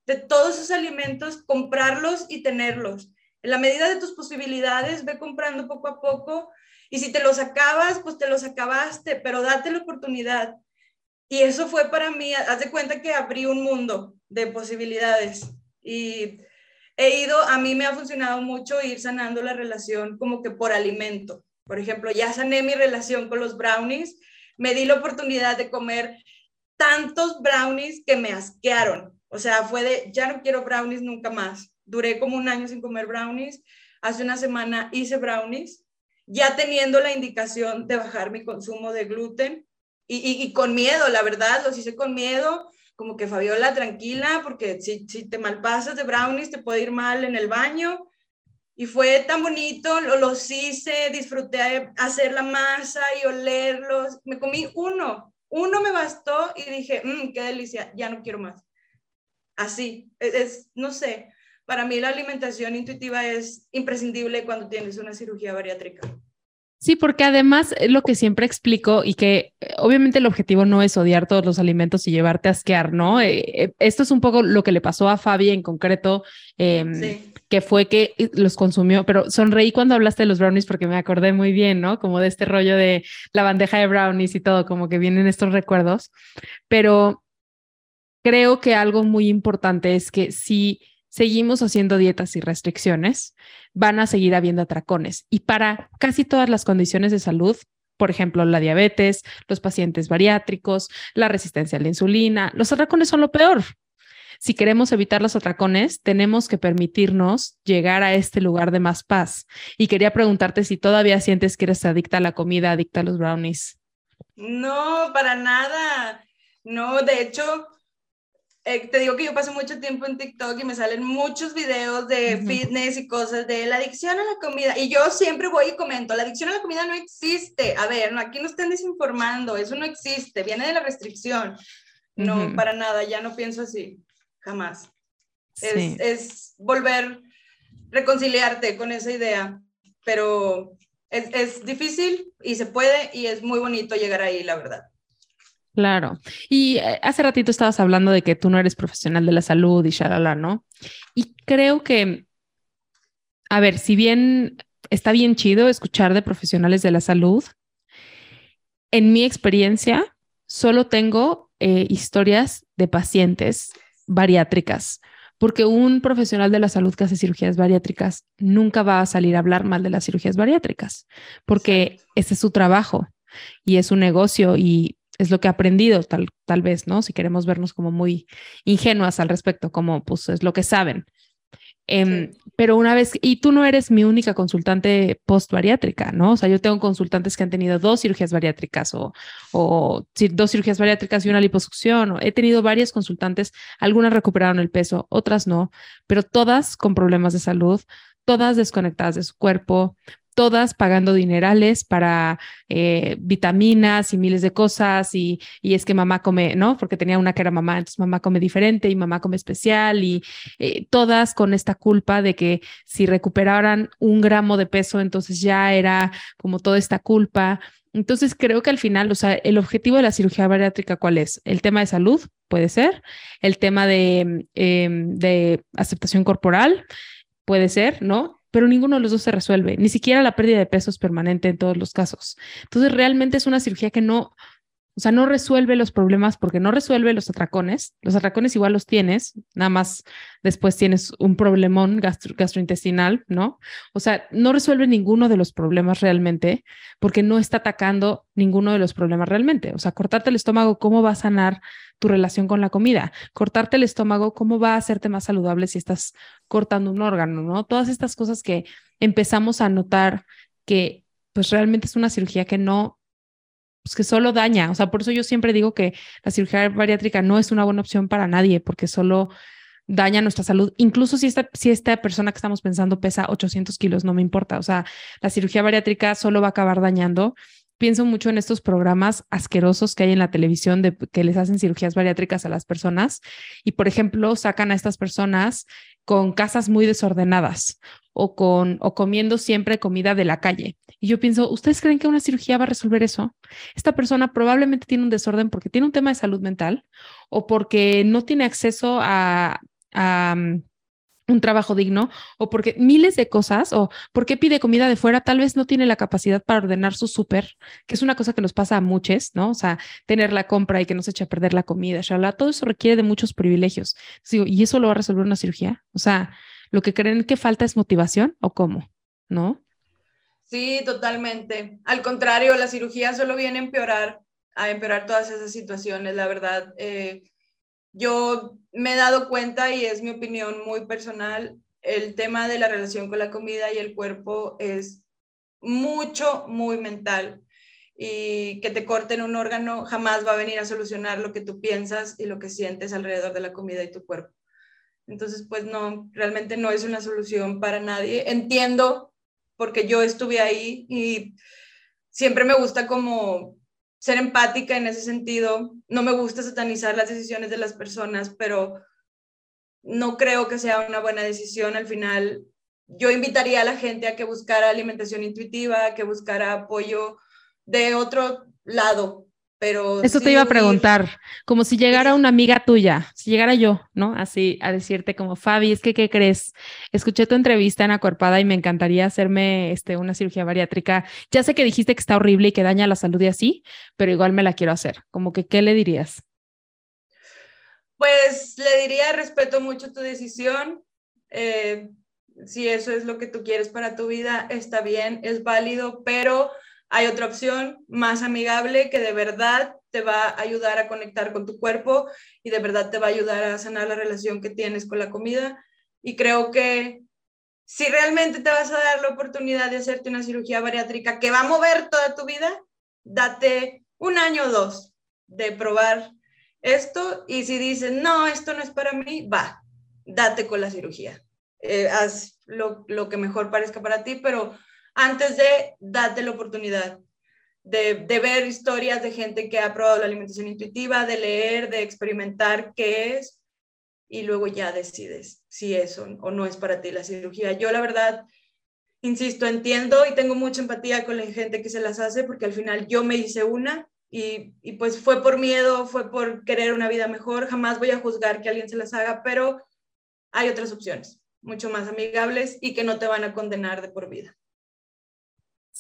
de todos esos alimentos, comprarlos y tenerlos. En la medida de tus posibilidades, ve comprando poco a poco y si te los acabas, pues te los acabaste, pero date la oportunidad. Y eso fue para mí, haz de cuenta que abrí un mundo de posibilidades. Y he ido, a mí me ha funcionado mucho ir sanando la relación como que por alimento. Por ejemplo, ya sané mi relación con los brownies, me di la oportunidad de comer tantos brownies que me asquearon. O sea, fue de, ya no quiero brownies nunca más. Duré como un año sin comer brownies. Hace una semana hice brownies ya teniendo la indicación de bajar mi consumo de gluten y, con miedo, la verdad, los hice con miedo, como que Fabiola, tranquila, porque si, si te malpasas de brownies te puede ir mal en el baño. Y fue tan bonito, lo, los hice, disfruté hacer la masa y olerlos. Me comí uno, uno me bastó y dije, mmm, qué delicia, ya no quiero más. Así, es, no sé, para mí la alimentación intuitiva es imprescindible cuando tienes una cirugía bariátrica. Sí, porque además lo que siempre explico y que eh, obviamente el objetivo no es odiar todos los alimentos y llevarte a asquear, ¿no? Eh, eh, esto es un poco lo que le pasó a Fabi en concreto, em, que fue que los consumió, pero sonreí cuando hablaste de los brownies porque me acordé muy bien, ¿no? Como de este rollo de la bandeja de brownies y todo, como que vienen estos recuerdos, pero creo que algo muy importante es que si seguimos haciendo dietas y restricciones, van a seguir habiendo atracones. Y para casi todas las condiciones de salud, por ejemplo, la diabetes, los pacientes bariátricos, la resistencia a la insulina, los atracones son lo peor. Si queremos evitar los atracones, tenemos que permitirnos llegar a este lugar de más paz. Y quería preguntarte si todavía sientes que eres adicta a la comida, adicta a los brownies. No, para nada. No, de hecho, eh, te digo que yo paso mucho tiempo en TikTok y me salen muchos videos de fitness y cosas de la adicción a la comida. Y yo siempre voy y comento, la adicción a la comida no existe. A ver, no, aquí no están desinformando, eso no existe, viene de la restricción. No, para nada, ya no pienso así, jamás. Es, es, volver, reconciliarte con esa idea, pero es, es difícil y se puede y es muy bonito llegar ahí, la verdad. Claro. Y eh, hace ratito estabas hablando de que tú no eres profesional de la salud y shalala, ¿no? Y creo que, a ver, si bien está bien chido escuchar de profesionales de la salud, en mi experiencia solo tengo eh, historias de pacientes bariátricas, porque un profesional de la salud que hace cirugías bariátricas nunca va a salir a hablar mal de las cirugías bariátricas, porque ese es su trabajo y es un negocio y es lo que he aprendido, tal, tal vez, ¿no? Si queremos vernos como muy ingenuas al respecto, como pues es lo que saben. Em, pero una vez, y tú no eres mi única consultante post-bariátrica, ¿no? O sea, yo tengo consultantes que han tenido dos cirugías bariátricas o, o dos cirugías bariátricas y una liposucción. he tenido varias consultantes, algunas recuperaron el peso, otras no, pero todas con problemas de salud, todas desconectadas de su cuerpo, todas pagando dinerales para eh, vitaminas y miles de cosas y, y, es que mamá come, ¿no? Porque tenía una que era mamá, entonces mamá come diferente y mamá come especial y eh, todas con esta culpa de que si recuperaran un gramo de peso, entonces ya era como toda esta culpa. Entonces creo que al final, o sea, el objetivo de la cirugía bariátrica, ¿cuál es? El tema de salud, puede ser, el tema de, em, de aceptación corporal, puede ser, ¿no? Pero ninguno de los dos se resuelve, ni siquiera la pérdida de peso es permanente en todos los casos. Entonces, realmente es una cirugía que no, o sea, no resuelve los problemas porque no resuelve los atracones. Los atracones igual los tienes, nada más después tienes un problemón gastrointestinal, ¿no? O sea, no resuelve ninguno de los problemas realmente porque no está atacando ninguno de los problemas realmente. O sea, cortarte el estómago, ¿cómo va a sanar tu relación con la comida? Cortarte el estómago, ¿cómo va a hacerte más saludable si estás cortando un órgano, ¿no? Todas estas cosas que empezamos a notar que pues realmente es una cirugía que no pues que solo daña. O sea, por eso yo siempre digo que la cirugía bariátrica no es una buena opción para nadie, porque solo daña nuestra salud. Incluso si esta, si esta persona que estamos pensando pesa 800 kilos, no me importa. O sea, la cirugía bariátrica solo va a acabar dañando. Pienso mucho en estos programas asquerosos que hay en la televisión de que les hacen cirugías bariátricas a las personas y, por ejemplo, sacan a estas personas con casas muy desordenadas o, con, o comiendo siempre comida de la calle. Y yo pienso, ¿ustedes creen que una cirugía va a resolver eso? Esta persona probablemente tiene un desorden porque tiene un tema de salud mental o porque no tiene acceso a, mm, un trabajo digno o porque miles de cosas o porque pide comida de fuera, tal vez no tiene la capacidad para ordenar su súper, que es una cosa que nos pasa a muchos, ¿no? O sea, tener la compra y que no se eche a perder la comida, todo eso requiere de muchos privilegios. Digo, ¿y eso lo va a resolver una cirugía? O sea, lo que creen que falta es motivación o cómo, ¿no? Sí, totalmente. Al contrario, la cirugía solo viene a empeorar, a empeorar todas esas situaciones, la verdad. Eh, yo me he dado cuenta, y es mi opinión muy personal, el tema de la relación con la comida y el cuerpo es mucho, muy mental. Y que te corten un órgano jamás va a venir a solucionar lo que tú piensas y lo que sientes alrededor de la comida y tu cuerpo. Entonces, pues no, realmente no es una solución para nadie. Entiendo porque yo estuve ahí y siempre me gusta como ser empática en ese sentido. No me gusta satanizar las decisiones de las personas, pero no creo que sea una buena decisión. Al final, yo invitaría a la gente a que buscara alimentación intuitiva, que buscara apoyo de otro lado, eso te iba a preguntar, como si llegara una amiga tuya, si llegara yo, ¿no? Así a decirte como, Fabi, es que, ¿qué crees? Escuché tu entrevista en Acuerpada y me encantaría hacerme este, una cirugía bariátrica. Ya sé que dijiste que está horrible y que daña la salud y así, pero igual me la quiero hacer. Como que, ¿qué le dirías? Pues le diría, respeto mucho tu decisión. Eh, si eso es lo que tú quieres para tu vida, está bien, es válido, pero hay otra opción más amigable que de verdad te va a ayudar a conectar con tu cuerpo y de verdad te va a ayudar a sanar la relación que tienes con la comida. Y creo que si realmente te vas a dar la oportunidad de hacerte una cirugía bariátrica que va a mover toda tu vida, date un año o dos de probar esto y si dices, no, esto no es para mí, va, date con la cirugía. Eh, haz lo, lo que mejor parezca para ti, pero antes de darte la oportunidad de, ver historias de gente que ha probado la alimentación intuitiva, de leer, de experimentar qué es y luego ya decides si eso o no es para ti la cirugía. Yo la verdad, insisto, entiendo y tengo mucha empatía con la gente que se las hace porque al final yo me hice una y, y pues fue por miedo, fue por querer una vida mejor. Jamás voy a juzgar que alguien se las haga, pero hay otras opciones mucho más amigables y que no te van a condenar de por vida.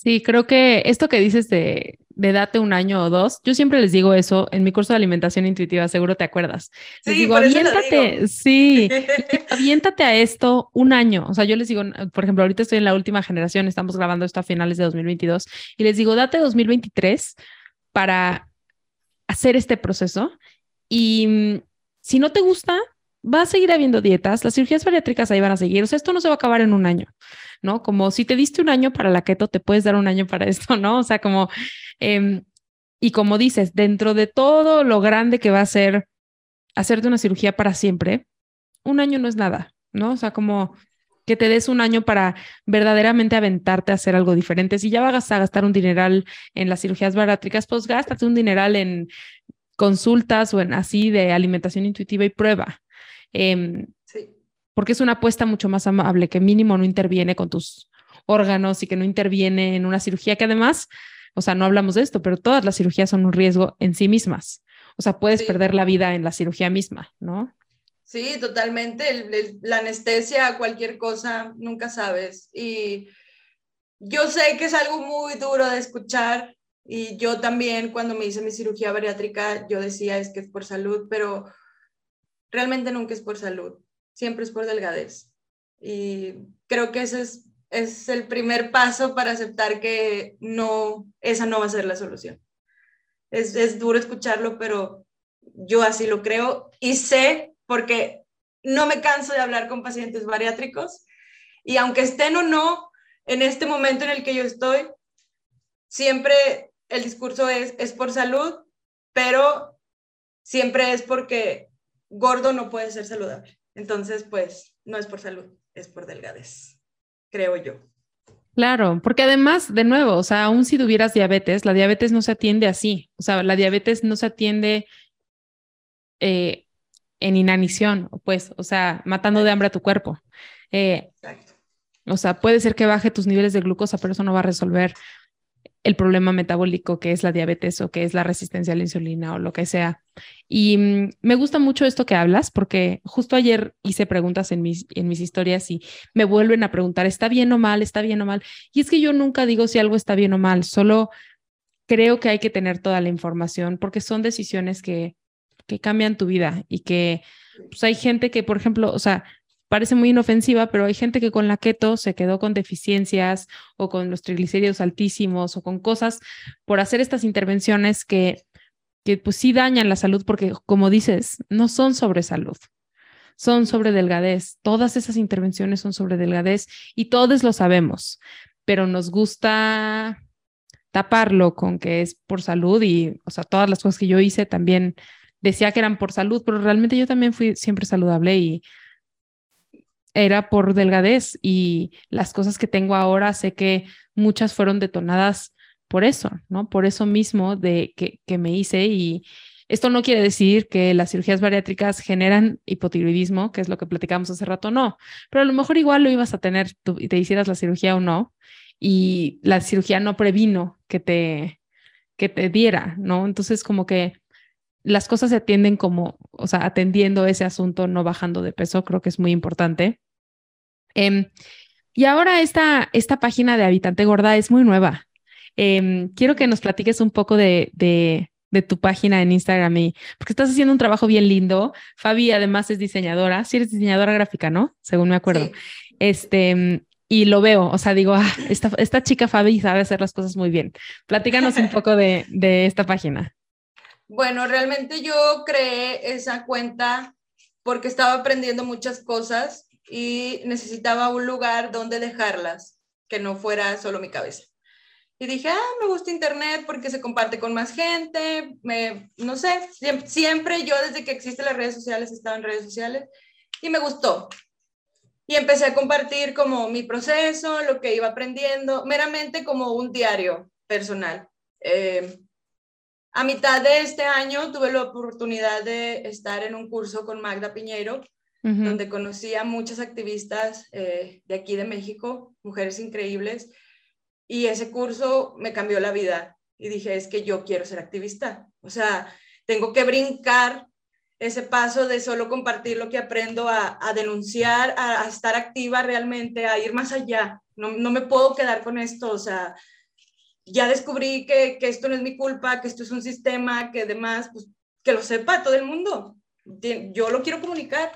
Sí, creo que esto que dices de, de date un año o dos, yo siempre les digo eso en mi curso de alimentación intuitiva, seguro te acuerdas. Les digo, aviéntate, sí, *laughs* aviéntate a esto un año. O sea, yo les digo, por ejemplo, ahorita estoy en la última generación, estamos grabando esto a finales de 2022 y les digo, date 2023 para hacer este proceso y mm, si no te gusta, va a seguir habiendo dietas, las cirugías bariátricas ahí van a seguir, o sea, esto no se va a acabar en un año, ¿no? Como si te diste un año para la keto, te puedes dar un año para esto, ¿no? O sea, como, em, y como dices, dentro de todo lo grande que va a ser hacerte una cirugía para siempre, un año no es nada, ¿no? O sea, como que te des un año para verdaderamente aventarte a hacer algo diferente. Si ya vas a gastar un dineral en las cirugías bariátricas, pues gástate un dineral en consultas o en así de alimentación intuitiva y prueba, Em, porque es una apuesta mucho más amable, que mínimo no interviene con tus órganos y que no interviene en una cirugía que además, o sea, no hablamos de esto, pero todas las cirugías son un riesgo en sí mismas. O sea, puedes perder la vida en la cirugía misma, ¿no? Sí, totalmente. la anestesia, cualquier cosa, nunca sabes. Y yo sé que es algo muy duro de escuchar. Y yo también, cuando me hice mi cirugía bariátrica, yo decía es que es por salud, pero realmente nunca es por salud. Siempre es por delgadez. Y creo que ese es, es el primer paso para aceptar que no, esa no va a ser la solución. Es, es duro escucharlo, pero yo así lo creo y sé porque no me canso de hablar con pacientes bariátricos y aunque estén o no en este momento en el que yo estoy, siempre el discurso es, es por salud, pero siempre es porque gordo no puede ser saludable. Entonces, pues, no es por salud, es por delgadez, creo yo. Claro, porque además, de nuevo, o sea, aún si tuvieras diabetes, la diabetes no se atiende así. O sea, la diabetes no se atiende eh, en inanición, pues, o sea, matando de hambre a tu cuerpo. Eh, o sea, puede ser que baje tus niveles de glucosa, pero eso no va a resolver el problema metabólico que es la diabetes o que es la resistencia a la insulina o lo que sea. Y mm, me gusta mucho esto que hablas porque justo ayer hice preguntas en mis, en mis historias y me vuelven a preguntar, ¿está bien o mal? ¿Está bien o mal? Y es que yo nunca digo si algo está bien o mal, solo creo que hay que tener toda la información porque son decisiones que que cambian tu vida y que pues, hay gente que, por ejemplo, o sea, parece muy inofensiva, pero hay gente que con la keto se quedó con deficiencias o con los triglicéridos altísimos o con cosas por hacer estas intervenciones que, que pues sí dañan la salud porque, como dices, no son sobre salud, son sobre delgadez. Todas esas intervenciones son sobre delgadez y todos lo sabemos, pero nos gusta taparlo con que es por salud y, o sea, todas las cosas que yo hice también decía que eran por salud, pero realmente yo también fui siempre saludable y era por delgadez y las cosas que tengo ahora sé que muchas fueron detonadas por eso, ¿no? Por eso mismo de que, me hice y esto no quiere decir que las cirugías bariátricas generan hipotiroidismo, que es lo que platicamos hace rato, no, pero a lo mejor igual lo ibas a tener y te hicieras la cirugía o no y la cirugía no previno que te que te diera, ¿no? Entonces como que las cosas se atienden como, o sea, atendiendo ese asunto, no bajando de peso, creo que es muy importante. Em, y ahora esta, esta página de Habitante Gorda es muy nueva. Em, quiero que nos platiques un poco de, de, tu página en Instagram, y, porque estás haciendo un trabajo bien lindo. Fabi además es diseñadora, sí eres diseñadora gráfica, ¿no? Según me acuerdo. Este, y lo veo, o sea, digo, ah, esta, esta chica Fabi sabe hacer las cosas muy bien. Platícanos un poco de, de esta página. Bueno, realmente yo creé esa cuenta porque estaba aprendiendo muchas cosas y necesitaba un lugar donde dejarlas, que no fuera solo mi cabeza. Y dije, ah, me gusta Internet porque se comparte con más gente, me, no sé, siempre, yo desde que existen las redes sociales he estado en redes sociales y me gustó. Y empecé a compartir como mi proceso, lo que iba aprendiendo, meramente como un diario personal. Eh, a mitad de este año tuve la oportunidad de estar en un curso con Magda Donde conocí a muchas activistas eh, de aquí de México, mujeres increíbles, y ese curso me cambió la vida. Y dije, es que yo quiero ser activista. O sea, tengo que brincar ese paso de solo compartir lo que aprendo a, denunciar, a, estar activa realmente, a ir más allá. No, no me puedo quedar con esto, o sea, ya descubrí que, que, esto no es mi culpa, que esto es un sistema, que además, pues, que lo sepa todo el mundo. Yo lo quiero comunicar.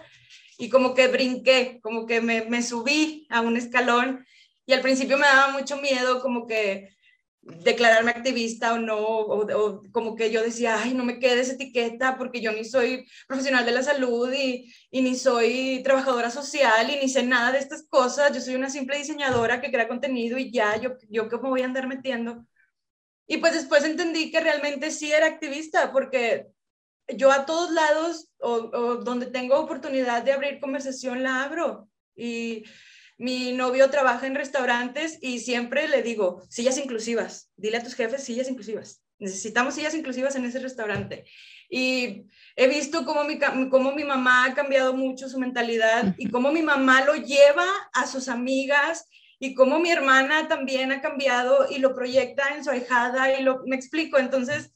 Y como que brinqué, como que me, me subí a un escalón y al principio me daba mucho miedo como que declararme activista o no, o, como que yo decía, ay, no me quede esa etiqueta porque yo ni soy profesional de la salud y, y, ni soy trabajadora social y ni sé nada de estas cosas, yo soy una simple diseñadora que crea contenido y ya, yo, yo me voy a andar metiendo. Y pues después entendí que realmente sí era activista porque yo a todos lados o, o donde tengo oportunidad de abrir conversación la abro y mi novio trabaja en restaurantes y siempre le digo, sillas inclusivas, dile a tus jefes sillas inclusivas. Necesitamos sillas inclusivas en ese restaurante. Y he visto cómo mi, cómo mi mamá ha cambiado mucho su mentalidad y cómo mi mamá lo lleva a sus amigas y cómo mi hermana también ha cambiado y lo proyecta en su ahijada y lo, me explico. Entonces,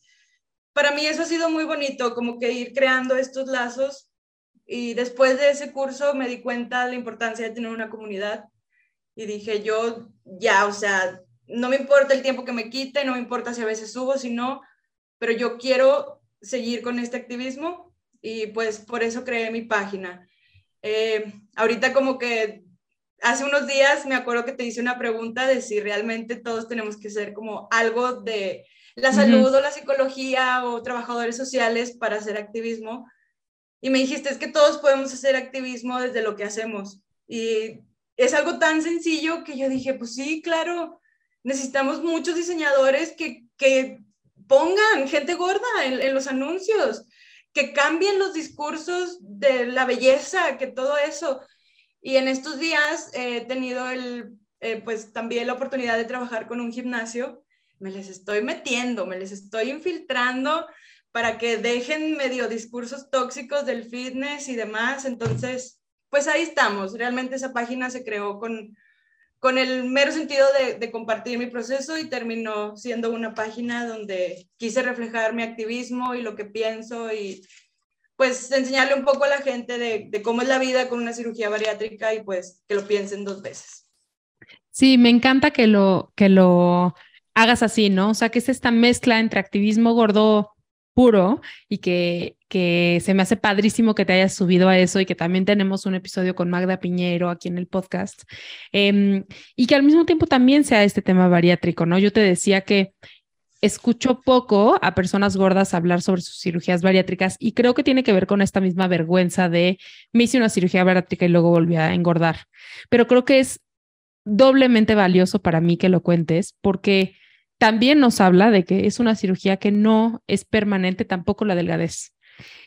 para mí eso ha sido muy bonito, como que ir creando estos lazos y después de ese curso me di cuenta de la importancia de tener una comunidad y dije, yo ya, o sea, no me importa el tiempo que me quite, no me importa si a veces subo, si no, pero yo quiero seguir con este activismo y pues por eso creé mi página. Eh, ahorita como que hace unos días me acuerdo que te hice una pregunta de si realmente todos tenemos que ser como algo de la salud o la psicología o trabajadores sociales para hacer activismo. Y me dijiste, es que todos podemos hacer activismo desde lo que hacemos. Y es algo tan sencillo que yo dije, pues sí, claro, necesitamos muchos diseñadores que, que pongan gente gorda en, en, los anuncios, que cambien los discursos de la belleza, que todo eso. Y en estos días he tenido el, eh, pues también la oportunidad de trabajar con un gimnasio. Me les estoy metiendo, me les estoy infiltrando para que dejen medio discursos tóxicos del fitness y demás. Entonces, pues ahí estamos. Realmente esa página se creó con, con el mero sentido de, compartir mi proceso y terminó siendo una página donde quise reflejar mi activismo y lo que pienso y pues enseñarle un poco a la gente de, de cómo es la vida con una cirugía bariátrica y pues que lo piensen dos veces. Sí, me encanta que lo, que lo hagas así, ¿no? O sea, que es esta mezcla entre activismo gordo puro y que, que se me hace padrísimo que te hayas subido a eso y que también tenemos un episodio con Magda Piñero aquí en el podcast eh, y que al mismo tiempo también sea este tema bariátrico, ¿no? Yo te decía que escucho poco a personas gordas hablar sobre sus cirugías bariátricas y creo que tiene que ver con esta misma vergüenza de me hice una cirugía bariátrica y luego volví a engordar. Pero creo que es doblemente valioso para mí que lo cuentes porque también nos habla de que es una cirugía que no es permanente, tampoco la delgadez.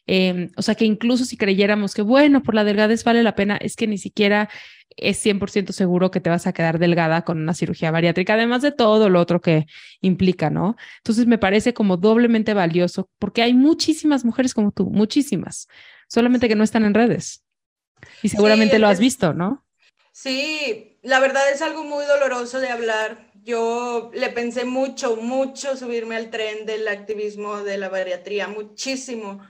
Eh, o sea que incluso si creyéramos que, bueno, por la delgadez vale la pena, es que ni siquiera es 100% seguro que te vas a quedar delgada con una cirugía bariátrica, además de todo lo otro que implica, ¿no? Entonces me parece como doblemente valioso porque hay muchísimas mujeres como tú, muchísimas, solamente que no están en redes. Y seguramente sí, lo has visto, ¿no? Sí, la verdad es algo muy doloroso de hablar. Yo le pensé mucho, mucho subirme al tren del activismo de la bariatría, muchísimo.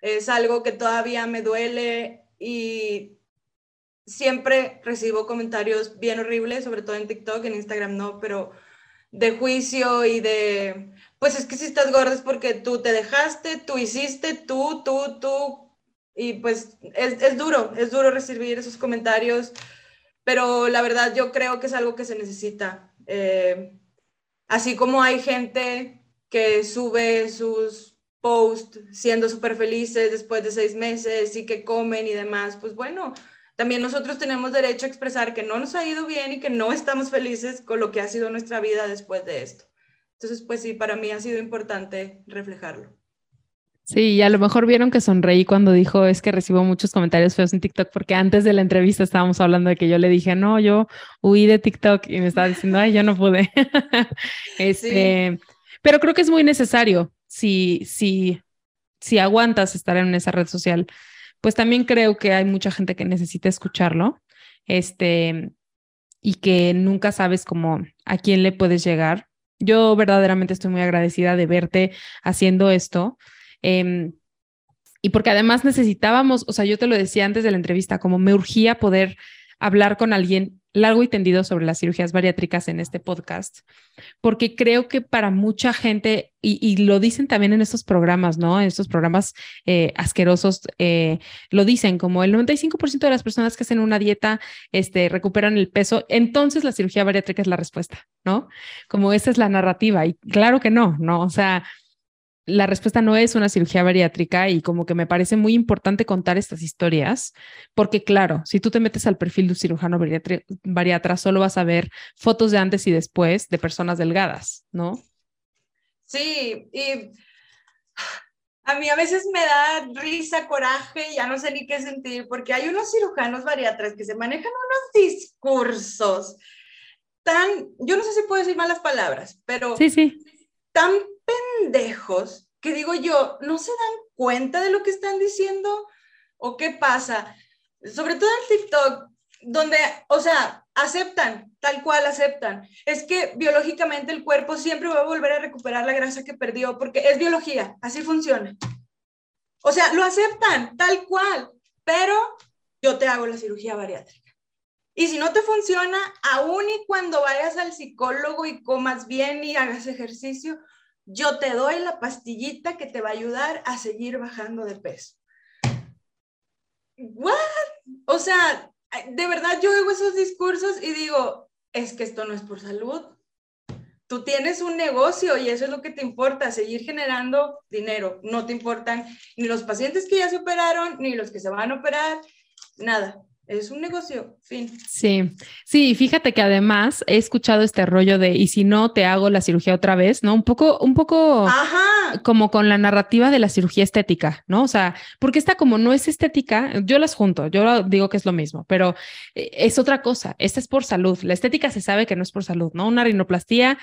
Es algo que todavía me duele y siempre recibo comentarios bien horribles, sobre todo en TikTok, en Instagram no, pero de juicio y de, pues es que si estás gorda es porque tú te dejaste, tú hiciste, tú, tú, tú. Y pues es, es duro, es duro recibir esos comentarios, pero la verdad yo creo que es algo que se necesita. Eh, así como hay gente que sube sus posts siendo súper felices después de seis meses y que comen y demás, pues bueno, también nosotros tenemos derecho a expresar que no nos ha ido bien y que no estamos felices con lo que ha sido nuestra vida después de esto. Entonces, pues sí, para mí ha sido importante reflejarlo. Sí, y a lo mejor vieron que sonreí cuando dijo es que recibo muchos comentarios feos en TikTok, porque antes de la entrevista estábamos hablando de que yo le dije, no, yo huí de TikTok y me estaba diciendo, ay, yo no pude. *laughs* este, sí. Pero creo que es muy necesario si, si, si aguantas estar en esa red social pues también creo que hay mucha gente que necesita escucharlo, este, y que nunca sabes cómo a quién le puedes llegar. Yo verdaderamente estoy muy agradecida de verte haciendo esto. Eh, y porque además necesitábamos, o sea, yo te lo decía antes de la entrevista, como me urgía poder hablar con alguien largo y tendido sobre las cirugías bariátricas en este podcast, porque creo que para mucha gente, y, y lo dicen también en estos programas, ¿no? En estos programas eh, asquerosos, eh, lo dicen como el 95% de las personas que hacen una dieta este, recuperan el peso, entonces la cirugía bariátrica es la respuesta, ¿no? Como esa es la narrativa, y claro que no, ¿no? O sea, la respuesta no es una cirugía bariátrica y como que me parece muy importante contar estas historias, porque claro, si tú te metes al perfil de un cirujano bariatra, solo vas a ver fotos de antes y después de personas delgadas, ¿no? Sí, y a mí a veces me da risa, coraje, ya no sé ni qué sentir, porque hay unos cirujanos bariatras que se manejan unos discursos tan, yo no sé si puedo decir malas palabras, pero sí, sí. Tan pendejos que digo yo, ¿no se dan cuenta de lo que están diciendo? ¿O qué pasa? Sobre todo en TikTok, donde, o sea, aceptan, tal cual aceptan. Es que biológicamente el cuerpo siempre va a volver a recuperar la grasa que perdió, porque es biología, así funciona. O sea, lo aceptan, tal cual. pero yo te hago la cirugía bariátrica. Y si no te funciona, aún y cuando vayas al psicólogo y comas bien y hagas ejercicio, yo te doy la pastillita que te va a ayudar a seguir bajando de peso. ¿What? O sea, de verdad yo oigo esos discursos y digo, es que esto no es por salud. Tú tienes un negocio y eso es lo que te importa, seguir generando dinero. No te importan ni los pacientes que ya se operaron, ni los que se van a operar, nada. Es un negocio, fin. Sí, sí, fíjate que además he escuchado este rollo de, y si no te hago la cirugía otra vez, ¿no? Un poco, un poco como con la narrativa de la cirugía estética, ¿no? O sea, porque esta como no es estética, yo las junto, yo digo que es lo mismo, pero eh, es otra cosa, esta es por salud. La estética se sabe que no es por salud, ¿no? Una rinoplastia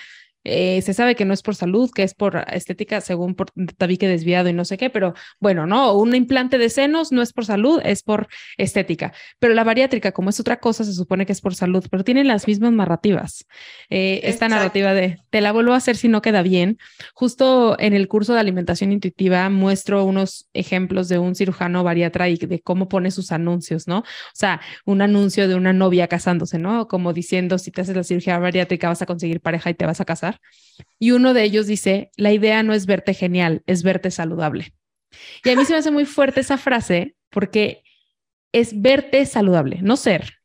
eh, se sabe que no es por salud, que es por estética, según por tabique desviado y no sé qué, pero bueno, no, un implante de senos no es por salud, es por estética. Pero la bariátrica, como es otra cosa, se supone que es por salud, pero tienen las mismas narrativas. Eh, esta narrativa de te la vuelvo a hacer si no queda bien. Justo en el curso de alimentación intuitiva muestro unos ejemplos de un cirujano bariatra y de cómo pone sus anuncios, ¿no? O sea, un anuncio de una novia casándose, ¿no? Como diciendo, si te haces la cirugía bariátrica vas a conseguir pareja y te vas a casar. Y uno de ellos dice, la idea no es verte genial, es verte saludable. Y a mí se me hace muy fuerte esa frase porque es verte saludable, no ser,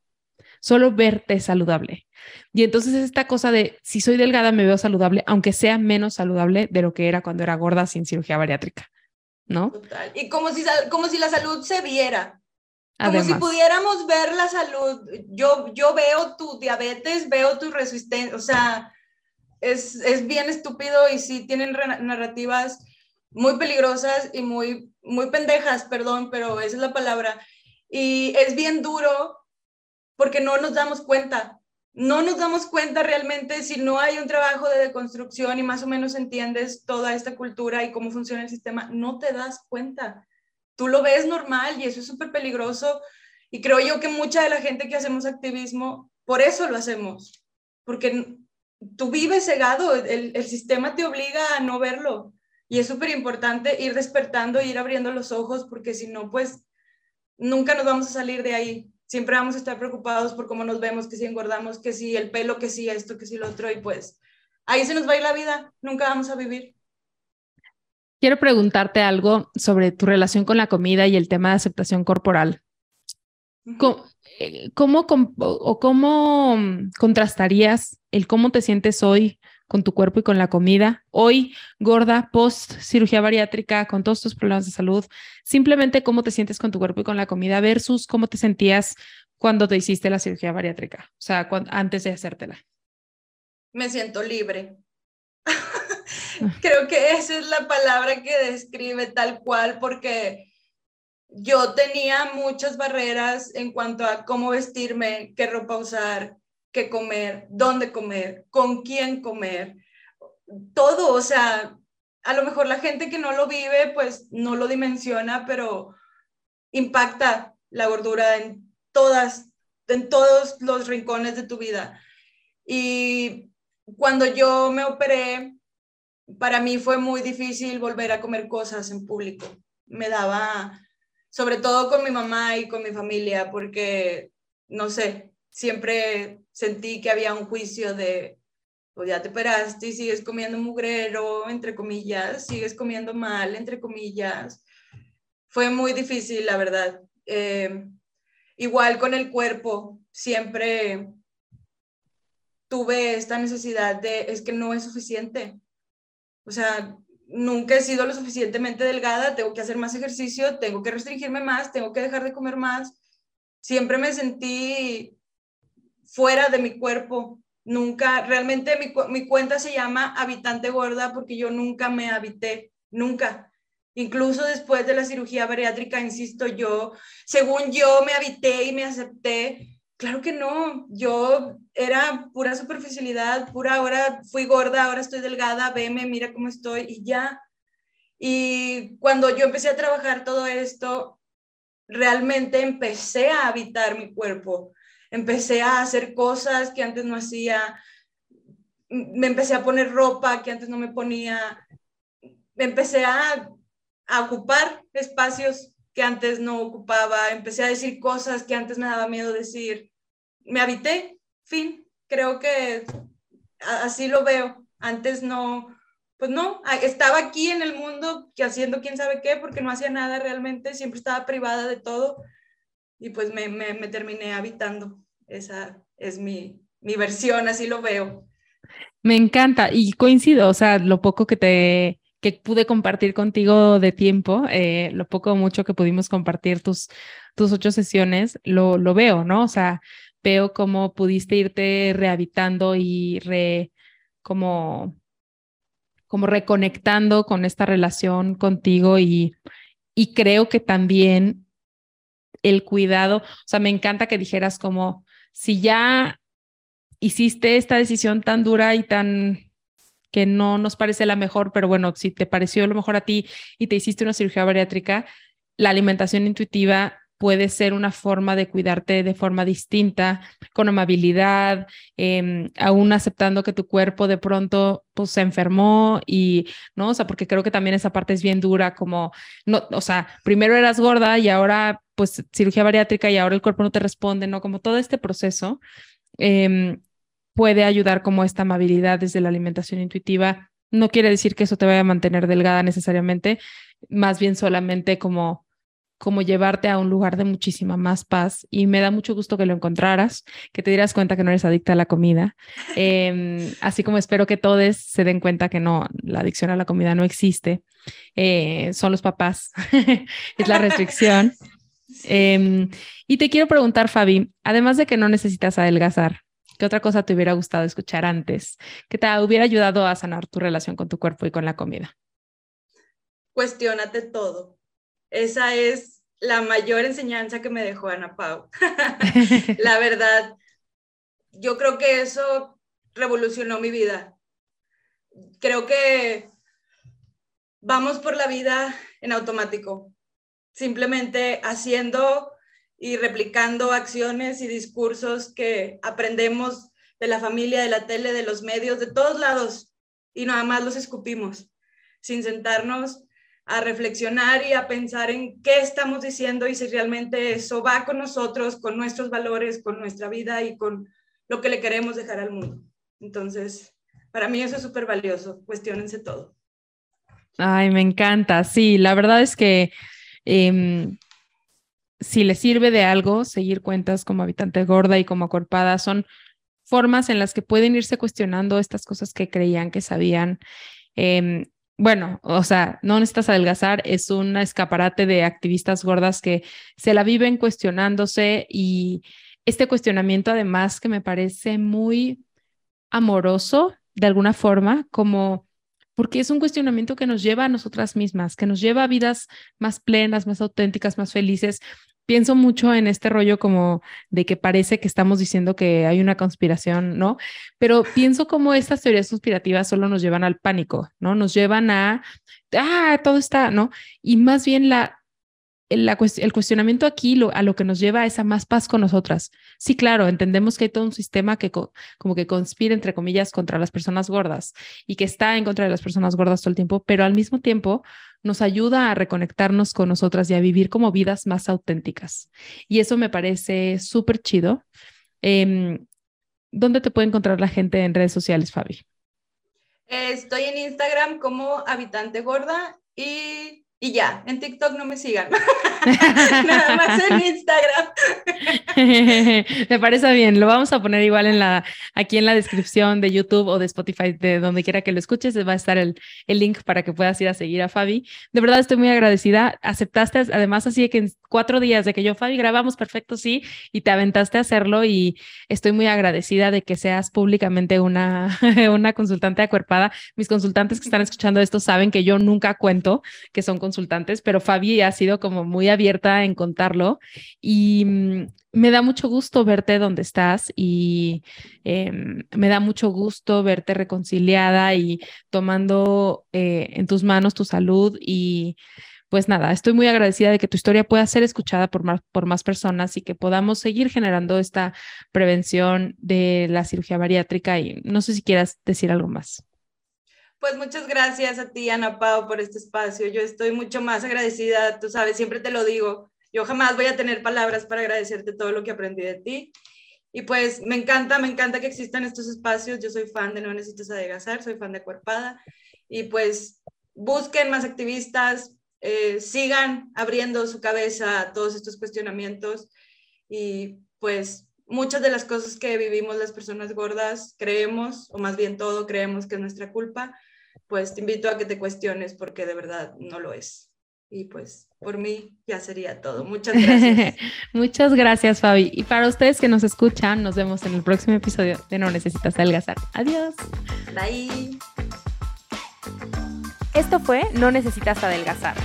solo verte saludable. Y entonces es esta cosa de, si soy delgada, me veo saludable, aunque sea menos saludable de lo que era cuando era gorda sin cirugía bariátrica, ¿no? Total. Y como si, como si la salud se viera. Como si pudiéramos ver la salud. Yo, yo veo tu diabetes, veo tu resistencia, o sea, es, bien estúpido y sí tienen narrativas muy peligrosas y muy, muy pendejas, perdón, pero esa es la palabra. Y es bien duro porque no nos damos cuenta. No nos damos cuenta realmente si no hay un trabajo de deconstrucción y más o menos entiendes toda esta cultura y cómo funciona el sistema, no te das cuenta. Tú lo ves normal y eso es súper peligroso. Y creo yo que mucha de la gente que hacemos activismo, por eso lo hacemos, porque tú vives cegado, el, el sistema te obliga a no verlo. Y es súper importante ir despertando, ir abriendo los ojos, porque si no, pues nunca nos vamos a salir de ahí. Siempre vamos a estar preocupados por cómo nos vemos, que si engordamos, que si el pelo, que si esto, que si lo otro, y pues ahí se nos va a ir la vida, nunca vamos a vivir. Quiero preguntarte algo sobre tu relación con la comida y el tema de aceptación corporal. ¿Cómo, o cómo mm, contrastarías el cómo te sientes hoy con tu cuerpo y con la comida? Hoy, gorda, post cirugía bariátrica, con todos tus problemas de salud, simplemente cómo te sientes con tu cuerpo y con la comida versus cómo te sentías cuando te hiciste la cirugía bariátrica, o sea, antes de hacértela. Me siento libre. *laughs* Creo que esa es la palabra que describe tal cual, porque yo tenía muchas barreras en cuanto a cómo vestirme, qué ropa usar, qué comer, dónde comer, con quién comer, todo, o sea, a lo mejor la gente que no lo vive, pues no lo dimensiona, pero impacta la gordura en todas, en todos los rincones de tu vida. Y cuando yo me operé, para mí fue muy difícil volver a comer cosas en público. Me daba sobre todo con mi mamá y con mi familia, porque, no sé, siempre sentí que había un juicio de, pues ya te operaste y sigues comiendo mugrero, entre comillas, sigues comiendo mal, entre comillas. Fue muy difícil, la verdad. Eh, igual con el cuerpo, siempre tuve esta necesidad de, es que no es suficiente. O sea, nunca he sido lo suficientemente delgada, tengo que hacer más ejercicio, tengo que restringirme más, tengo que dejar de comer más. Siempre me sentí fuera de mi cuerpo. Nunca, realmente mi, mi cuenta se llama habitante gorda porque yo nunca me habité, nunca. Incluso después de la cirugía bariátrica, insisto yo, según yo me habité y me acepté, Claro que no, yo era pura superficialidad, pura ahora fui gorda, ahora estoy delgada, veme, mira cómo estoy y ya. Y cuando yo empecé a trabajar todo esto, realmente empecé a habitar mi cuerpo, empecé a hacer cosas que antes no hacía, me empecé a poner ropa que antes no me ponía, me empecé a, a ocupar espacios que antes no ocupaba, empecé a decir cosas que antes me daba miedo decir. Me habité, fin. Creo que así lo veo. Antes no, pues no, estaba aquí en el mundo que haciendo quién sabe qué, porque no hacía nada realmente, siempre estaba privada de todo y pues me, me, me terminé habitando. Esa es mi, mi versión, así lo veo. Me encanta y coincido, o sea, lo poco que te que pude compartir contigo de tiempo, eh, lo poco o mucho que pudimos compartir tus, tus ocho sesiones, lo, lo veo, ¿no? O sea, veo cómo pudiste irte rehabitando y re, como, como reconectando con esta relación contigo y, y creo que también el cuidado, o sea, me encanta que dijeras como, si ya hiciste esta decisión tan dura y tan que no nos parece la mejor, pero bueno, si te pareció lo mejor a ti y te hiciste una cirugía bariátrica, la alimentación intuitiva puede ser una forma de cuidarte de forma distinta, con amabilidad, eh, aún aceptando que tu cuerpo de pronto pues se enfermó y, ¿no? O sea, porque creo que también esa parte es bien dura, como, no, o sea, primero eras gorda y ahora pues cirugía bariátrica y ahora el cuerpo no te responde, ¿no? Como todo este proceso eh, puede ayudar como esta amabilidad desde la alimentación intuitiva. No quiere decir que eso te vaya a mantener delgada necesariamente, más bien solamente como como llevarte a un lugar de muchísima más paz y me da mucho gusto que lo encontraras, que te dieras cuenta que no eres adicta a la comida, *laughs* eh, así como espero que todos se den cuenta que no, la adicción a la comida no existe, eh, son los papás, *laughs* es la restricción. *laughs* Eh, y te quiero preguntar, Fabi, además de que no necesitas adelgazar, ¿qué otra cosa te hubiera gustado escuchar antes que te hubiera ayudado a sanar tu relación con tu cuerpo y con la comida? Cuestiónate todo esa es la mayor enseñanza que me dejó Ana Pau. *laughs* la verdad, yo creo que eso revolucionó mi vida. Creo que vamos por la vida en automático, simplemente haciendo y replicando acciones y discursos que aprendemos de la familia, de la tele, de los medios, de todos lados, y nada más los escupimos, sin sentarnos a reflexionar y a pensar en qué estamos diciendo y si realmente eso va con nosotros, con nuestros valores, con nuestra vida y con lo que le queremos dejar al mundo. Entonces, para mí eso es súper valioso. Cuestiónense todo. Ay, me encanta. Sí, la verdad es que em, si le sirve de algo seguir cuentas como habitante gorda y como acorpada, son formas en las que pueden irse cuestionando estas cosas que creían que sabían. Em, bueno, o sea, no necesitas adelgazar, es un escaparate de activistas gordas que se la viven cuestionándose y este cuestionamiento además que me parece muy amoroso de alguna forma, como porque es un cuestionamiento que nos lleva a nosotras mismas, que nos lleva a vidas más plenas, más auténticas, más felices, pienso mucho en este rollo como de que parece que estamos diciendo que hay una conspiración, ¿no? Pero pienso como estas teorías conspirativas solo nos llevan al pánico, ¿no? Nos llevan a, ah, todo está, ¿no? Y más bien la, el cuestionamiento aquí lo, a lo que nos lleva es a más paz con nosotras. Sí, claro, entendemos que hay todo un sistema que como que conspira, entre comillas, contra las personas gordas y que está en contra de las personas gordas todo el tiempo, pero al mismo tiempo nos ayuda a reconectarnos con nosotras y a vivir como vidas más auténticas. Y eso me parece súper chido. Em, ¿Dónde te puede encontrar la gente en redes sociales, Fabi? Estoy en Instagram como habitante gorda y y ya, en TikTok no me sigan. *laughs* Nada más en Instagram. *laughs* me parece bien. Lo vamos a poner igual en la, aquí en la descripción de YouTube o de Spotify, de donde quiera que lo escuches, va a estar el, el link para que puedas ir a seguir a Fabi. De verdad estoy muy agradecida. Aceptaste, además, así que en cuatro días de que yo, Fabi, grabamos perfecto, sí, y te aventaste a hacerlo y estoy muy agradecida de que seas públicamente una, *laughs* una consultante acuerpada. Mis consultantes que están escuchando esto saben que yo nunca cuento que son consultantes, pero Fabi ha sido como muy abierta en contarlo y mm, me da mucho gusto verte donde estás y em, me da mucho gusto verte reconciliada y tomando eh, en tus manos tu salud y pues nada, estoy muy agradecida de que tu historia pueda ser escuchada por más, por más personas y que podamos seguir generando esta prevención de la cirugía bariátrica y no sé si quieras decir algo más. Pues muchas gracias a ti, Ana Pau, por este espacio. Yo estoy mucho más agradecida, tú sabes, siempre te lo digo. Yo jamás voy a tener palabras para agradecerte todo lo que aprendí de ti. Y pues me encanta, me encanta que existan estos espacios. Yo soy fan de No Necesitas Adelgazar, soy fan de Cuerpada. Y pues busquen más activistas, eh, sigan abriendo su cabeza a todos estos cuestionamientos. Y pues muchas de las cosas que vivimos las personas gordas creemos, o más bien todo creemos que es nuestra culpa pues te invito a que te cuestiones porque de verdad no lo es. Y pues por mí ya sería todo. Muchas gracias. *laughs* Muchas gracias, Fabi. Y para ustedes que nos escuchan, nos vemos en el próximo episodio de No Necesitas Adelgazar. Adiós. Bye. Esto fue No Necesitas Adelgazar.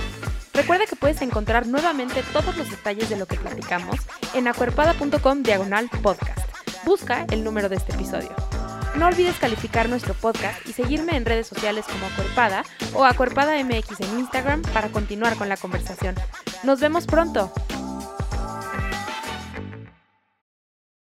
Recuerda que puedes encontrar nuevamente todos los detalles de lo que platicamos en acuerpada.com diagonal podcast. Busca el número de este episodio. No olvides calificar nuestro podcast y seguirme en redes sociales como Acuerpada o Acuerpada MX en Instagram para continuar con la conversación. Nos vemos pronto.